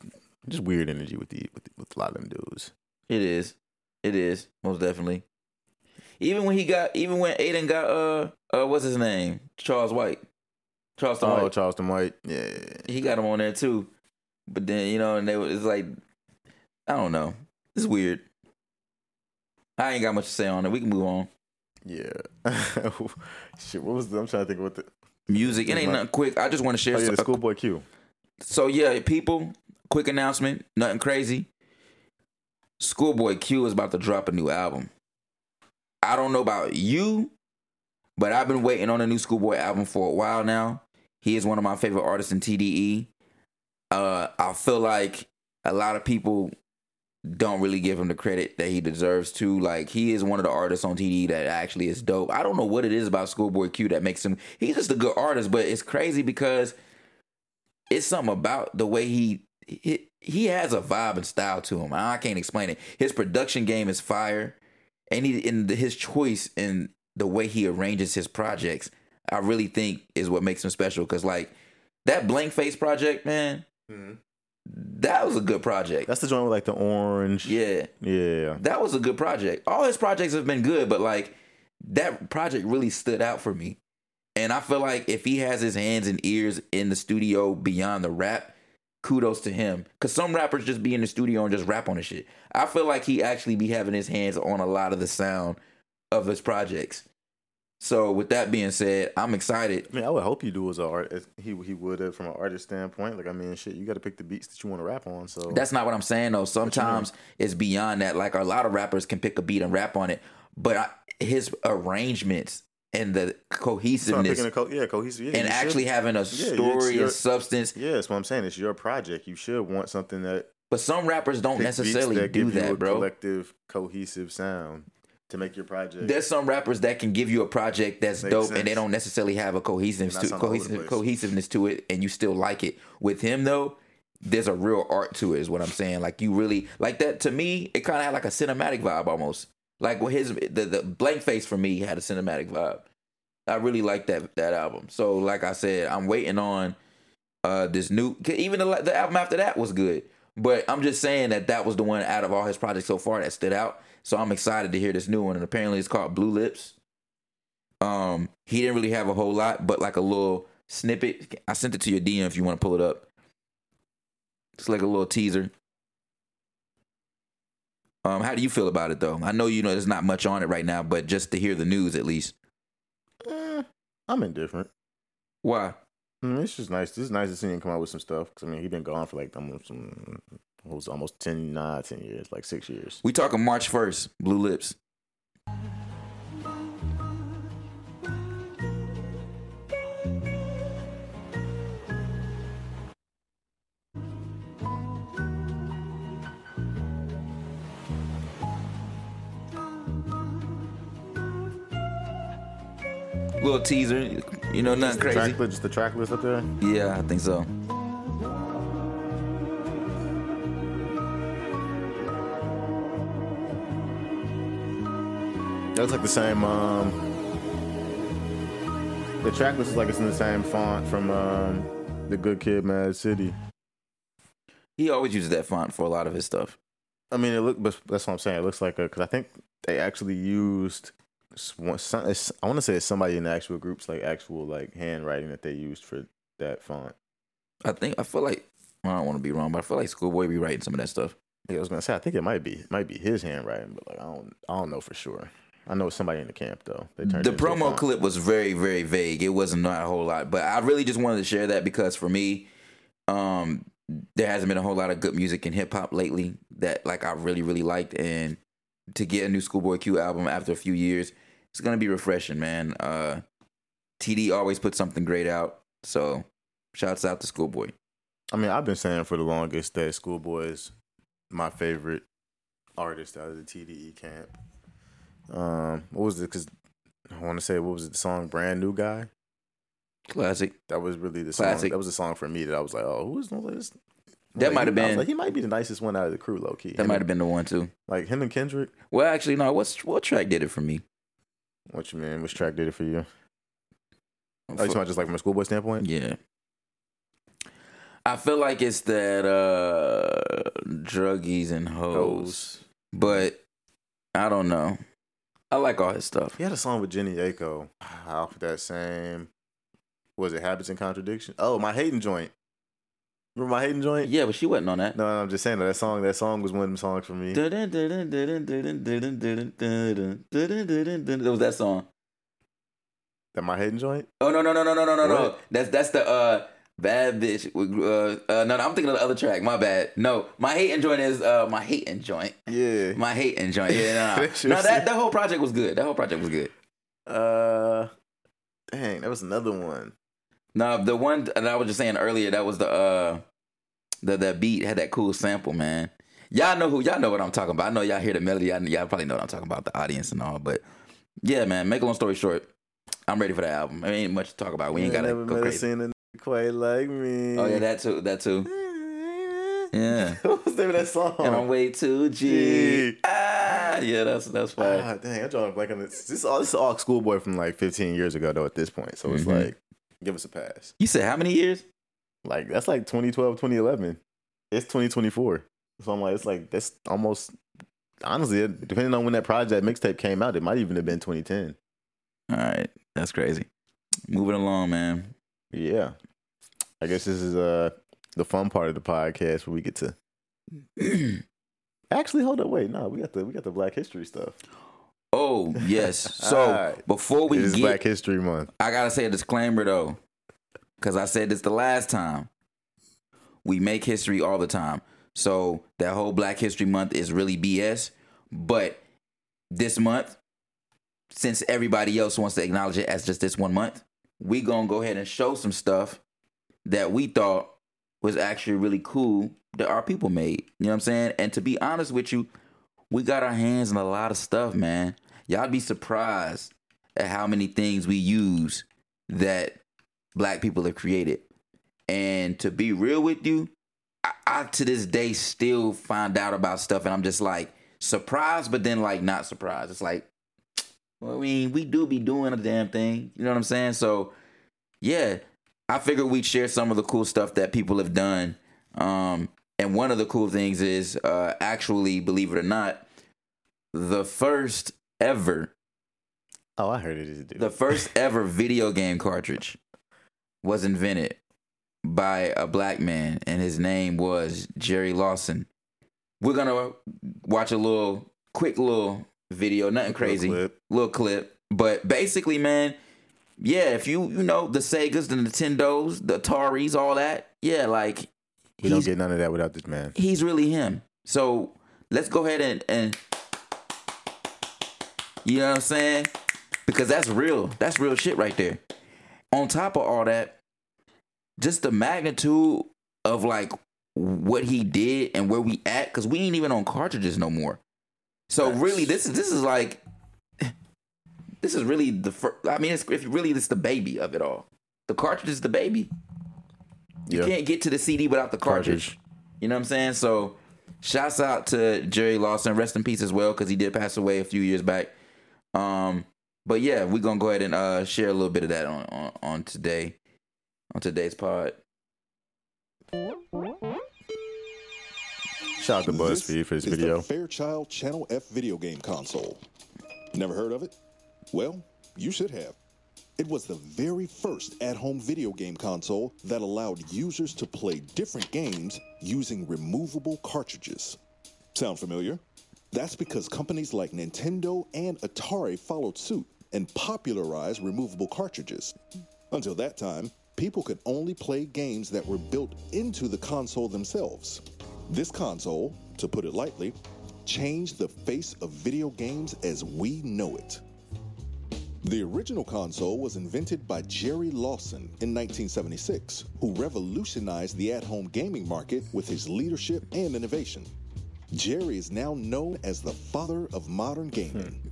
just weird energy with the with, with a lot of them dudes. it is. It is most definitely. Even when he got, even when Adin got, uh, uh, what's his name? Charles White. Charleston Oh, White. Charleston White. Yeah. He got him on there too. But then you know, and they was it's like, I don't know. It's weird. I ain't got much to say on it. We can move on. Yeah. Shit. What was the, I'm trying to think what the Music. It ain't nothing quick. I just want to share. Oh yeah, the Schoolboy Q. So yeah, people, quick announcement, nothing crazy. Schoolboy Q is about to drop a new album. I don't know about you, but I've been waiting on a new Schoolboy album for a while now. He is one of my favorite artists in TDE. Uh, I feel like a lot of people don't really give him the credit that he deserves to. Like he is one of the artists on TDE that actually is dope. I don't know what it is about Schoolboy Q that makes him. He's just a good artist, but it's crazy because it's something about the way he he, he has a vibe and style to him. I can't explain it. His production game is fire, and he in the, his choice and the way he arranges his projects, I really think is what makes him special. Because like that blank face project, man, mm-hmm. that was a good project. That's the joint with like the orange. Yeah, Yeah. that was a good project. All his projects have been good, but like that project really stood out for me. And I feel like if he has his hands and ears in the studio beyond the rap, kudos to him. Cause some rappers just be in the studio and just rap on the shit. I feel like he actually be having his hands on a lot of the sound of his projects. So with that being said, I'm excited. I mean, I would hope you do as an art. as He he would have from an artist standpoint. Like I mean, shit, you got to pick the beats that you want to rap on. So That's not what I'm saying though. Sometimes it's beyond that. Like a lot of rappers can pick a beat and rap on it, but I, his arrangements and the cohesiveness co- yeah, cohesive. Yeah, and actually should. having a Yeah, story and substance. Yeah, that's what I'm saying. It's your project. You should want something that But some rappers don't necessarily that do give you a that, bro. Collective, cohesive sound to make your project. There's some rappers that can give you a project that's Makes dope and they don't necessarily have a cohesiveness to that's all over the cohesive, cohesiveness to it and you still like it. With him though, there's a real art to it, is what I'm saying. Like you really like that to me, it kind of had like a cinematic vibe almost. Like when his the, the blank face for me had a cinematic vibe. I really like that that album. So like I said, I'm waiting on uh this new even the the album after that was good. But I'm just saying that that was the one out of all his projects so far that stood out. So I'm excited to hear this new one and apparently it's called Blue Lips. Um he didn't really have a whole lot but like a little snippet. I sent it to your DM if you want to pull it up. It's like a little teaser. Um, how do you feel about it though? I know you know there's not much on it right now, but just to hear the news at least. Eh, I'm indifferent. Why? Mean, it's just nice. It's nice to see him come out with some stuff. Cause I mean, he been gone for like almost was almost ten, nah, ten years, like six years. We talking March first, Blue Lips. Little teaser, you know, nothing Just crazy. track just the track list up there. Yeah, I think so. That looks like the same. Um, the track list is like it's in the same font from um, the Good Kid, Mad City. He always uses that font for a lot of his stuff. I mean, it look, but that's what I'm saying. It looks like a because I think they actually used. S- one- some- it's- I want to say it's somebody in the actual groups like actual like handwriting that they used for that font. I think I feel like I don't want to be wrong, but I feel like Schoolboy be writing some of that stuff. Yeah, I was gonna say I think it might be it might be his handwriting, but like I don't I don't know for sure. I know somebody in the camp though. They turned the it into a promo clip was very very vague it wasn't not a whole lot but i really just wanted to share that because for me um there hasn't been a whole lot of good music in hip-hop lately that like i really really liked and to get a new schoolboy q album after a few years it's gonna be refreshing man uh td always puts something great out so shouts out to schoolboy I mean, I've been saying for the longest that Schoolboy is my favorite artist out of the TDE camp. Um, what was it? Because I want to say what was it? The song "Brand New Guy." classic That was really the song. That was the song for me that I was like, oh, who is this? That Like, might have been- Like, he might be the nicest one out of the crew, low key. that might have been the one too like him and Kendrick. well actually no what's what track did it for me What you mean? Which track did it for you? Oh, you talking just like from a schoolboy standpoint? Yeah. I feel like it's that uh druggies and hoes. But I don't know. I like all his stuff. He had a song with Jhené Aiko off that same. Was it Habits and Contradiction? Oh, my hating joint. Remember my hating joint? Yeah, but she wasn't on that. No, I'm just saying that, that song. That song was one of them songs for me. It was that song. That my hating joint. Oh no no no no no no no no. That's that's the uh bad bitch. Uh, uh no, no, I'm thinking of the other track. My bad. No, my hating joint is uh my hating joint. Yeah. My hating joint. Yeah, no, no. no that that whole project was good. That whole project was good. Uh, dang, that was another one. No, the one that I was just saying earlier, that was the uh the that beat had that cool sample, man. Y'all know who y'all know what I'm talking about. I know y'all hear the melody. I, y'all probably know what I'm talking about, the audience and all. But yeah, man. Make a long story short, I'm ready for the album. I ain't much to talk about. We ain't gotta never go crazy. seen a nigga quite like me. Oh yeah, that too. That too. Yeah. What's the name of that song? And I'm way too G. G. Ah, yeah, that's that's fine. Ah, dang, I draw a blank on this. This is all this is all schoolboy from like 15 years ago though. At this point, so it's Mhm. like, give us a pass. You said how many years? Like that's like 2012, 2011. It's 2024. So I'm like, it's like that's almost honestly, depending on when that project mixtape came out, it might even have been 2010. All right, that's crazy. Moving along, man. Yeah, I guess this is uh the fun part of the podcast where we get to actually hold up. Wait, no, we got the we got the Black History stuff. Oh yes. So Alright. before we get, Black History Month. I gotta say a disclaimer though, because I said this the last time. We make history all the time, so that whole Black History Month is really BS. But this month, since everybody else wants to acknowledge it as just this one month, we gonna go ahead and show some stuff that we thought was actually really cool that our people made. You know what I'm saying? And to be honest with you, we got our hands on a lot of stuff, man. Y'all be surprised at how many things we use that black people have created. And to be real with you, I, I to this day still find out about stuff and I'm just like surprised, but then like not surprised. It's like, well, I mean, we do be doing a damn thing. You know what I'm saying? So yeah, I figured we'd share some of the cool stuff that people have done. Um, and one of the cool things is uh, actually, believe it or not, the first ever. Oh, I heard it is. The first ever video game cartridge was invented by a black man, and his name was Jerry Lawson. We're gonna watch a little quick little video, nothing crazy, little clip. little clip. But basically, man, yeah, if you you know the Segas, the Nintendos, the Ataris, all that, yeah, like we don't get none of that without this man. He's really him. So let's go ahead and and you know what I'm saying? Because that's real. That's real shit right there. On top of all that, just the magnitude of like what he did and where we at, because we ain't even on cartridges no more. So that's... really, this is this is like this is really the first. I mean, it's if really it's the baby of it all. The cartridge is the baby. You yeah. can't get to the CD without the cartridge. cartridge. You know what I'm saying? So, shouts out to Jerry Lawson. Rest in peace as well, because he did pass away a few years back. Um, but yeah, we're gonna go ahead and uh, share a little bit of that on, on, on today, on today's pod. Shout out to BuzzFeed for this video. Fairchild Channel F video game console. Never heard of it? Well, you should have. It was the very first at home video game console that allowed users to play different games using removable cartridges. Sound familiar? That's because companies like Nintendo and Atari followed suit and popularized removable cartridges. Until that time, people could only play games that were built into the console themselves. This console, to put it lightly, changed the face of video games as we know it. The original console was invented by Jerry Lawson in 1976, who revolutionized the at home gaming market with his leadership and innovation. Jerry is now known as the father of modern gaming. Hmm.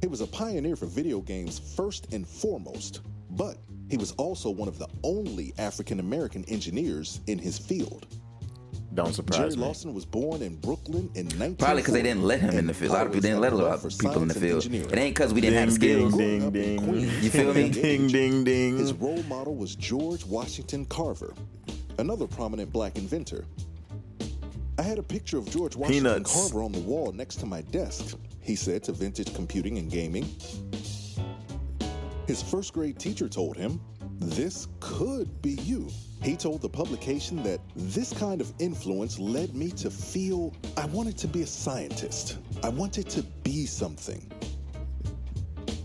He was a pioneer for video games first and foremost, but he was also one of the only African American engineers in his field. Don't surprise Jerry me. Lawson was born in Brooklyn in 19. Probably because they didn't let him in the field. A lot of people didn't let a lot of people in the field. It ain't because we didn't have skills. Ding, ding, ding. You feel me? ding, ding, ding. His role model was George Washington Carver, another prominent black inventor. I had a picture of George Washington Peanuts. Carver on the wall next to my desk, he said to Vintage Computing and Gaming. His first grade teacher told him, This could be you. He told the publication that this kind of influence led me to feel I wanted to be a scientist. I wanted to be something.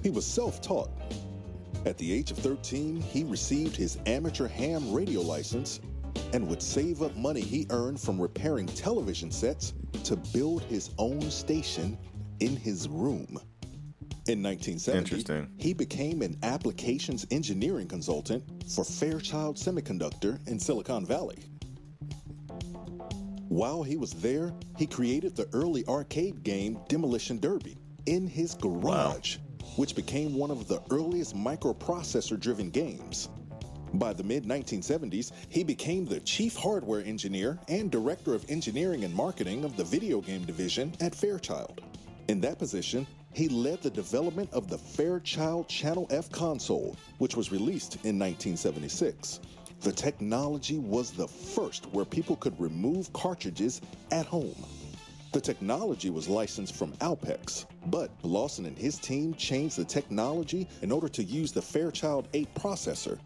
He was self taught. At the age of 13, he received his amateur ham radio license and would save up money he earned from repairing television sets to build his own station in his room. In 1970, he became an applications engineering consultant for Fairchild Semiconductor in Silicon Valley. While he was there, he created the early arcade game Demolition Derby in his garage, wow. which became one of the earliest microprocessor driven games. By the mid 1970s, he became the chief hardware engineer and director of engineering and marketing of the video game division at Fairchild. In that position, he led the development of the Fairchild Channel F console, which was released in 1976. The technology was the first where people could remove cartridges at home. The technology was licensed from Alpex, but Lawson and his team changed the technology in order to use the Fairchild 8 processor,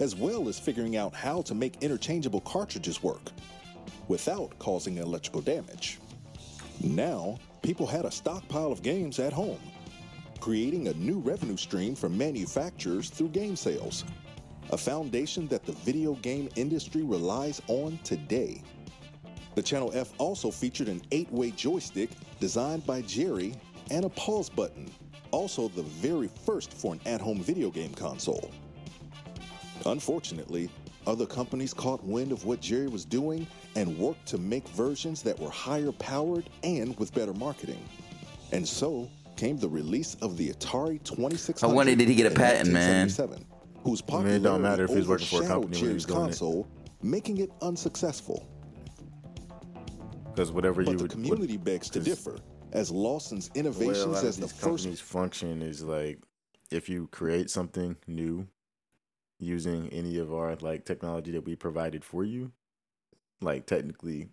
as well as figuring out how to make interchangeable cartridges work without causing electrical damage. Now, people had a stockpile of games at home, creating a new revenue stream for manufacturers through game sales, a foundation that the video game industry relies on today. The Channel F also featured an eight way joystick designed by Jerry and a pause button, also the very first for an at home video game console. Unfortunately, other companies caught wind of what Jerry was doing and worked to make versions that were higher powered and with better marketing. And so came the release of the Atari 2600. I wonder, did he get a in patent, man? 1977, Whose I mean, it don't matter if he's popularity working for a overshadowed company when Jerry's he's doing it. console, making it unsuccessful. Because whatever But you the would. community begs to differ, as Lawson's the way a innovations lot of as the these first companies function is like if you create something new using any of our like technology that we provided for you, like technically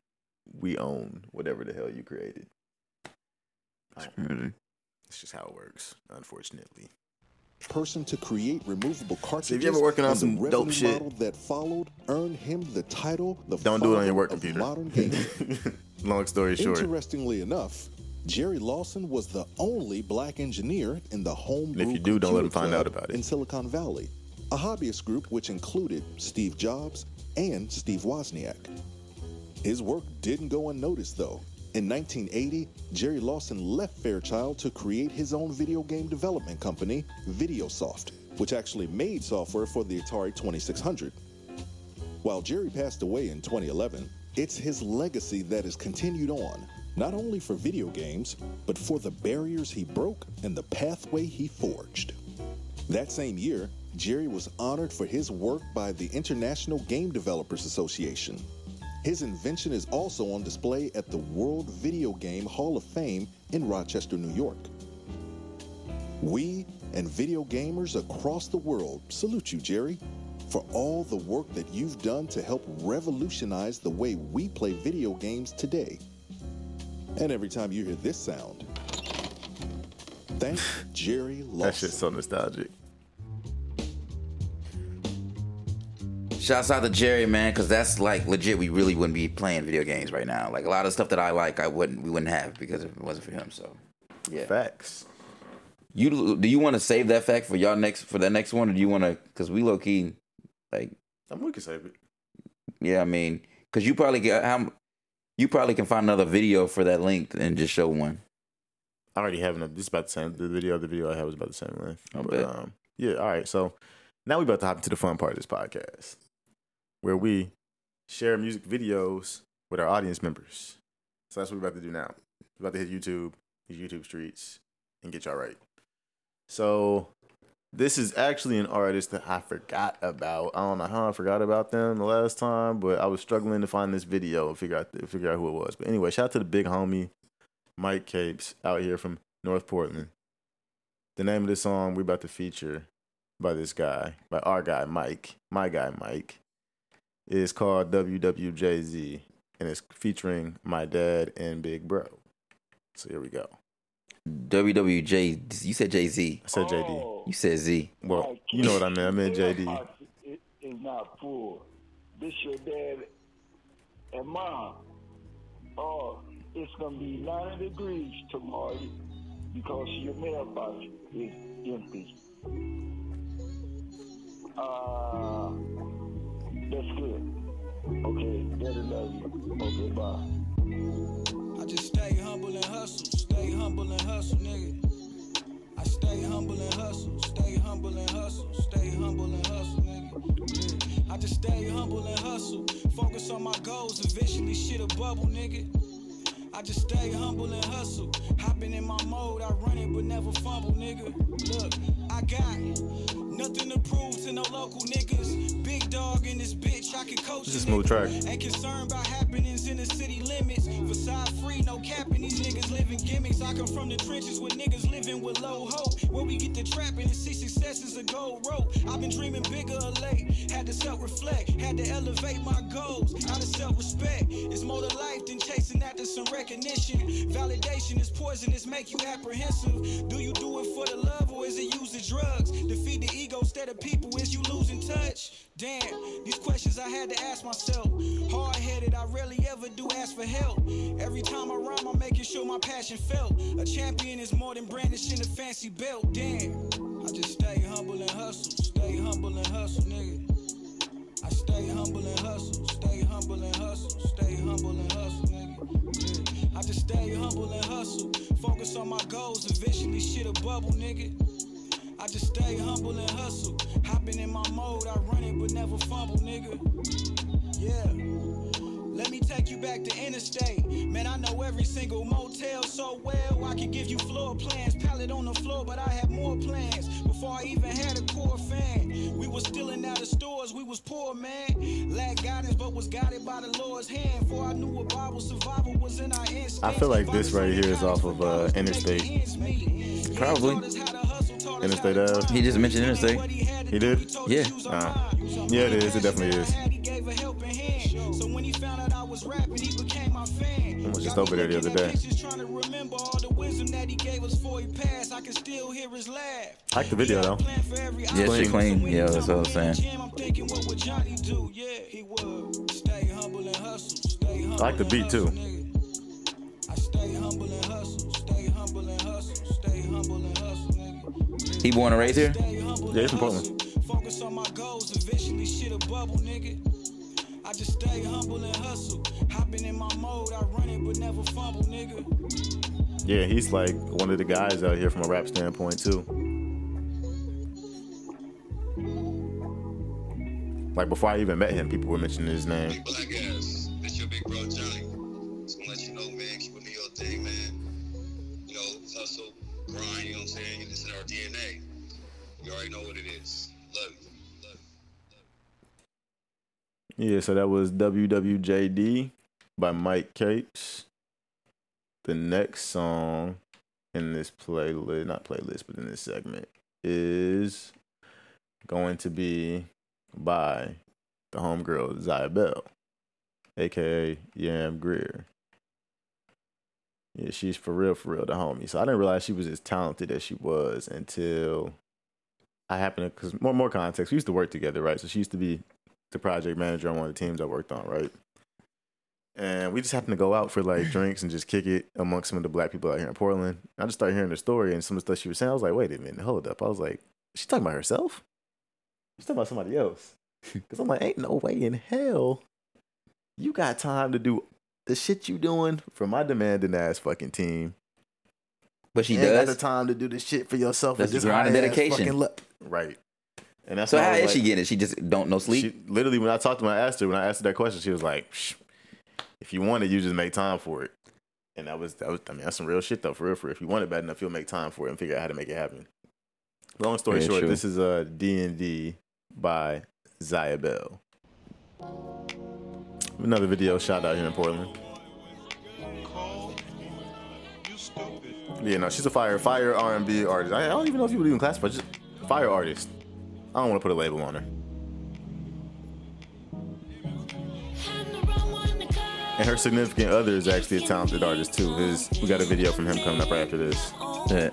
we own whatever the hell you created. I don't- um, It's just how it works, unfortunately. person to create removable cartridges. if you're ever working on some the dope shit- model that followed earned him the title the Don't do it on your work computer. modern gaming. Long story short. Interestingly enough, Jerry Lawson was the only black engineer in the home. And if you do, don't let him find out about it. In Silicon Valley, a hobbyist group which included Steve Jobs and Steve Wozniak. His work didn't go unnoticed, though. In 1980, Jerry Lawson left Fairchild to create his own video game development company, Videosoft, which actually made software for the Atari 2600. While Jerry passed away in 2011, it's his legacy that has continued on, not only for video games, but for the barriers he broke and the pathway he forged. That same year, Jerry was honored for his work by the International Game Developers Association. His invention is also on display at the World Video Game Hall of Fame in Rochester, New York. We and video gamers across the world salute you, Jerry, for all the work that you've done to help revolutionize the way we play video games today. And every time you hear this sound, thank Jerry Lawson. That shit's so nostalgic. Shouts out to Jerry, man, because that's like legit. We really wouldn't be playing video games right now. Like a lot of stuff that I like, I wouldn't. We wouldn't have because if it wasn't for him. So, yeah. Facts. You do you want to save that fact for y'all next for that next one, or do you want to? Because we low key, like, I'm we can save it. yeah, I mean, because you probably get how you probably can find another video for that length and just show one. I already have enough. This is about the same. The video, the video I have is about the same length. I but bet. um, yeah. All right. So now we about to hop into the fun part of this podcast, where we share music videos with our audience members. So that's what we're about to do now. We're about to hit YouTube, these YouTube streets, and get y'all right. So this is actually an artist that I forgot about. I don't know how I forgot about them the last time, but I was struggling to find this video and figure out figure out who it was. But anyway, shout out to the big homie Mike Capes out here from North Portland. The name of the song we're about to feature by this guy, by our guy Mike, my guy Mike, is called WWJZ, and it's featuring my dad and Big Bro. So here we go. WWJ, you said Jay Z. I said JD. You said Z. Well, you know what I mean. I meant JD. It is not full. This your dad and mom. Oh, it's gonna be 90 degrees tomorrow because your mailbox is empty. Uh, that's good. Okay, daddy love you. Okay, bye. I just stay humble and hustle, stay humble and hustle, nigga. I stay humble and hustle, stay humble and hustle, stay humble and hustle, nigga. I just stay humble and hustle, focus on my goals, eventually shit a bubble, nigga. I just stay humble and hustle, hopping in my mode, I run it but never fumble, nigga. Look, I got nothing to prove to no local niggas. Big dog in this bitch, I can coach. This is smooth track. Ain't concerned about happenings in the city limits. Facade free, no capping. These niggas living gimmicks. I come from the trenches with niggas living with low hope. Where we get the trapping and see success is a gold rope. I've been dreaming bigger of late. Had to self reflect, had to elevate my goals. Out of self respect. It's more to life than chasing after some recognition. Validation is poisonous, make you apprehensive. Do you do it for the love or is it the drugs? Defeat the ego instead of people, is you losing touch? Damn, these questions I had to ask myself. Hard headed, I rarely ever do ask for help. Every time I rhyme, I'm making sure my passion felt. A champion is more than brandishing a fancy belt. Damn, I just stay humble and hustle, stay humble and hustle, nigga. I stay humble and hustle, stay humble and hustle, stay humble and hustle, stay humble and hustle, focus on my goals, eventually shit a bubble, nigga. I just stay humble and hustle. Hopping in my mode, I run it but never fumble, nigga. Yeah. Let me take you back to interstate. Man, I know every single motel so well. I could give you floor plans, pallet on the floor, but I had more plans before I even had a core fan. We was stealing out of stores, we was poor, man. Lack guidance, but was guided by the Lord's hand. For I knew what Bible survival was in our instinct. I feel like this right here is off of uh, Interstate. Probably. Interstate Ave. He just mentioned Interstate. He did? Yeah. Uh, yeah, it is. It definitely is. Was rapping, he became my fan. I was just over there the other day. Trying to remember all the wisdom that he gave us before he passed. I can still hear his laugh. I like the video though. Yeah, she clean. Yeah, that's what I'm saying. I'm thinking what would Johnny do? Yeah, he would. Stay humble and hustle. Stay I like the beat too. I stay humble and hustle. Stay humble and hustle. Stay humble and hustle. He born and raised here? Yeah, he's from Portland. Focus on my goals, I just stay humble and hustle. Hopping in my mode, I run it but never fumble, nigga. Yeah, he's like one of the guys out here from a rap standpoint too. Like before I even met him, people were mentioning his name. Black ass. It's your big bro Johnny. Just gonna let you know, man. Keep with your thing, man. You know, hustle, grind. You know what I'm saying? It's in our DNA. You already know what it is. Love you. Love you. Yeah, so that was WWJD by Mike Capes. The next song in this playlist, not playlist, but in this segment, is going to be by the homegirl Zaya Bell, aka Yam Greer. Yeah, she's for real, for real, the homie. So I didn't realize she was as talented as she was until I happened to, because more, more context, we used to work together, right? So she used to be the project manager on one of the teams I worked on, right? And we just happened to go out for like drinks and just kick it amongst some of the black people out here in Portland. I just started hearing the story and some of the stuff she was saying. I was like, wait a minute, hold up. I was like, she talking about herself? She's talking about somebody else. Because I'm like, ain't no way in hell you got time to do the shit you doing for my demanding ass fucking team. But she You ain't got the time to do the shit for yourself. That's this grind and dedication. right. And that's So how she like- getting it? She just don't know sleep. she literally when I talked to her, I asked her when I asked her that question, she was like, "If you want it, you just make time for it." And that was that was I mean that's some real shit though, for real. For real. if you want it bad enough, you'll make time for it and figure out how to make it happen. Long story Yeah, short, true. this is uh D and D by Zaya Bell. Another video shot out here in Portland. Yeah, no, she's a fire fire R and B artist. I, I don't even know if you would even classify just fire artist. I don't want to put a label on her. And her significant other is actually a talented artist too. His we got a video from him coming up right after this. Yeah.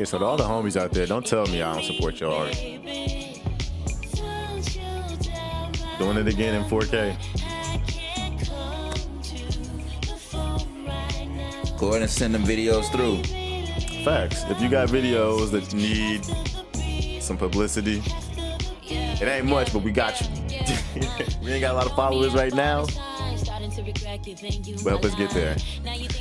Yeah, so to all the homies out there, don't tell me I don't support your art. Doing it again in 4K. Go ahead and send them videos through. Facts. If you got videos that need some publicity, it ain't much, but we got you. we ain't got a lot of followers right now, but help us get there.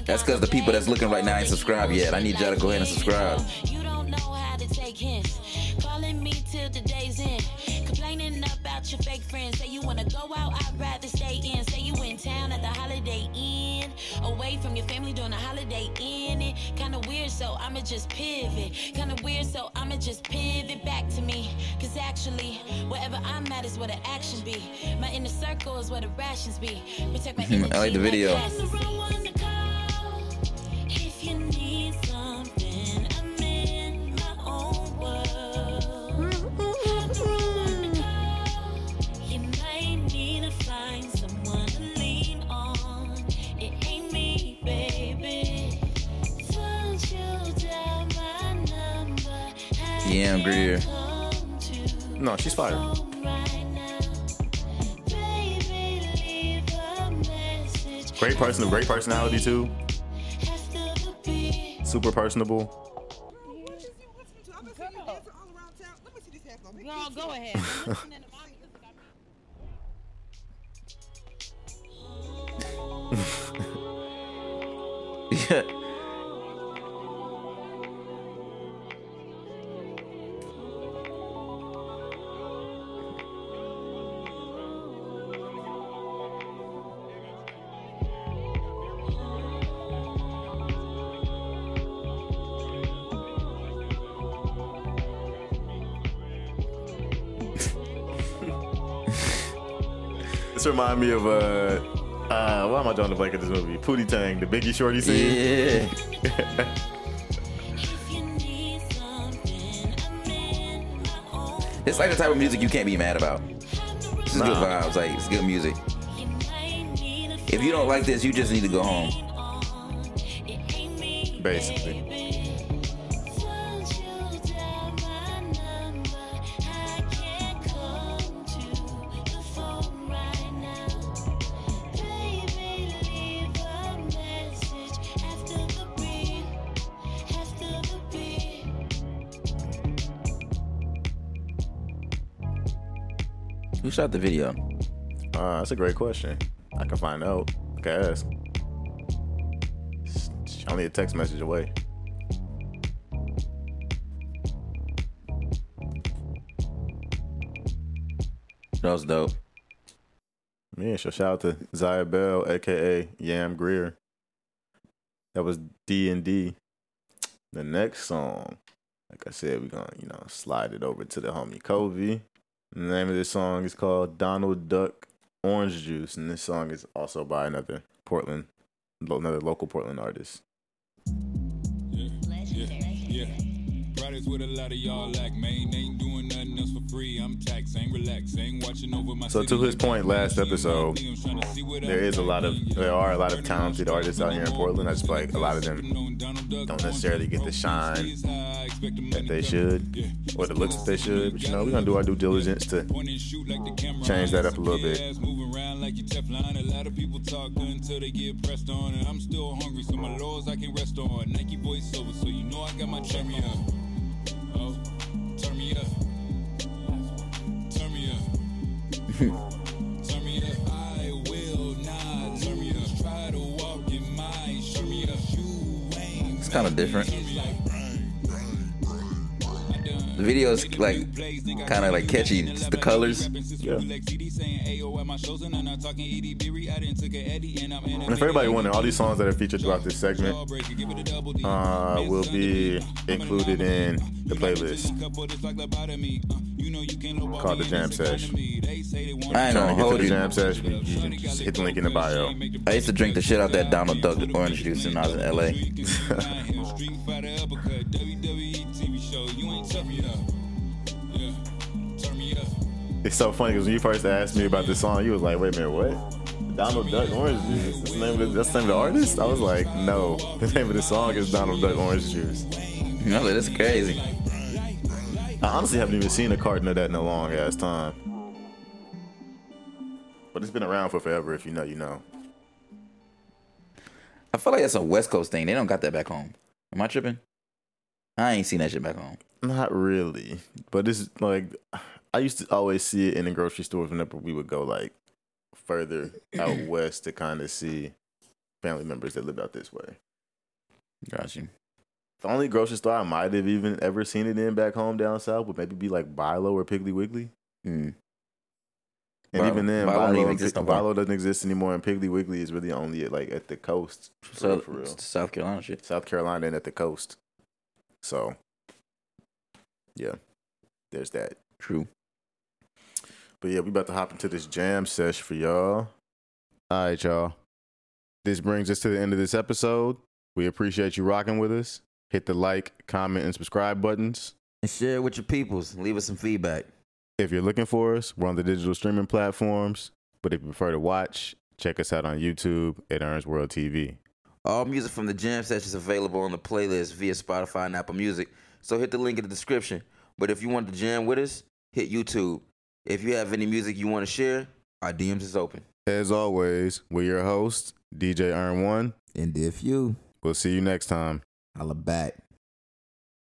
That's because the people that's looking right now ain't subscribed yet. I need y'all to go ahead and subscribe. You don't know how to take hints. Calling me till the day's end. Complaining about your fake friends. Say you wanna go out, I'd rather stay in. Say you in town at the holiday inn. Away from your family during the holiday inn. It kinda weird, so I'ma just pivot. Kinda weird, so I'ma just pivot back to me. Cause actually, wherever I'm at is where the action be. My inner circle is where the rations be. Protect my I like the video. Yam Greer. No, she's fire. Great person, great personality too. Super personable. Remind me of uh, uh, why am I drawing the blank at this movie? Pootie Tang, the Biggie Shorty scene. Yeah. It's like the type of music you can't be mad about. It's good vibes, like it's good music. If you don't like this, you just need to go home. Basically. Who shot the video? Uh, that's a great question. I can find out. I can ask. It's only a text message away. That was dope. Yeah, so shout out to Zaya Bell, aka Yam Greer. That was D and D. The next song, like I said, we're gonna you know slide it over to the homie Kobe. The name of this song is called Donald Duck Orange Juice, and this song is also by another Portland, another local Portland artist. With a lot of y'all lack, man. Ain't doing nothing else for free. I'm taxed, ain't relaxed, ain't watching over my So to his point last episode, there is a lot of there are a lot of talented artists out here in Portland. I just like a lot of them don't necessarily get the shine that they should or the looks that they should. But you know, we're gonna do our due diligence to change that up a little bit. Like you Teflon. A lot of people talk until they get pressed on. And I'm still hungry, so my laws I can rest on. Nike voiceover, so you know I got my up. Turn me up. Turn me up. turn me up. I will not turn me up. Try to walk in my turn me up. You ain't It's kind of different. The video is like kind of like catchy. It's the colors. Yeah. And if everybody wondering, all these songs that are featured throughout this segment uh, will be included in the playlist called the Jam Sesh. I ain't Trying gonna to get to hold the you. Jam Sesh, you can just hit the link in the bio. I used to drink the shit out that Donald Duck orange juice when I was in LA. It's so funny because when you first asked me about this song, you was like, "Wait a minute, what?" Donald Duck Orange Juice. That's the name of the, that's the name of the artist. I was like, "No, the name of the song is Donald Duck Orange Juice." You know, that's crazy. I honestly haven't even seen a carton of that in a long ass time, but it's been around for forever. If you know, you know. I feel like that's a West Coast thing. They don't got that back home. Am I tripping? I ain't seen that shit back home. Not really, but it's like I used to always see it in the grocery stores whenever we would go like further out west to kind of see family members that lived out this way. Gotcha. The only grocery store I might have even ever seen it in back home down south would maybe be like Bilo or Piggly Wiggly. Mm. And Bilo- even then, Bilo Bilo, exist more. Bilo doesn't exist anymore, and Piggly Wiggly is really only at, like at the coast. For So real, for real. it's South Carolina shit. South Carolina and at the coast. So, yeah, there's that. True. But yeah, we about to hop into this jam sesh for y'all. All right, y'all. This brings us to the end of this episode. We appreciate you rocking with us. Hit the like, comment, and subscribe buttons. And share it with your peoples. Leave us some feedback. If you're looking for us, we're on the digital streaming platforms. But if you prefer to watch, check us out on YouTube at Ern's World TV. All music from the jam session is available on the playlist via Spotify and Apple Music. So hit the link in the description. But if you want to jam with us, hit YouTube. If you have any music you want to share, our DMs is open. As always, we're your hosts, DJ Ern One. And if you, We'll see you next time. holla back.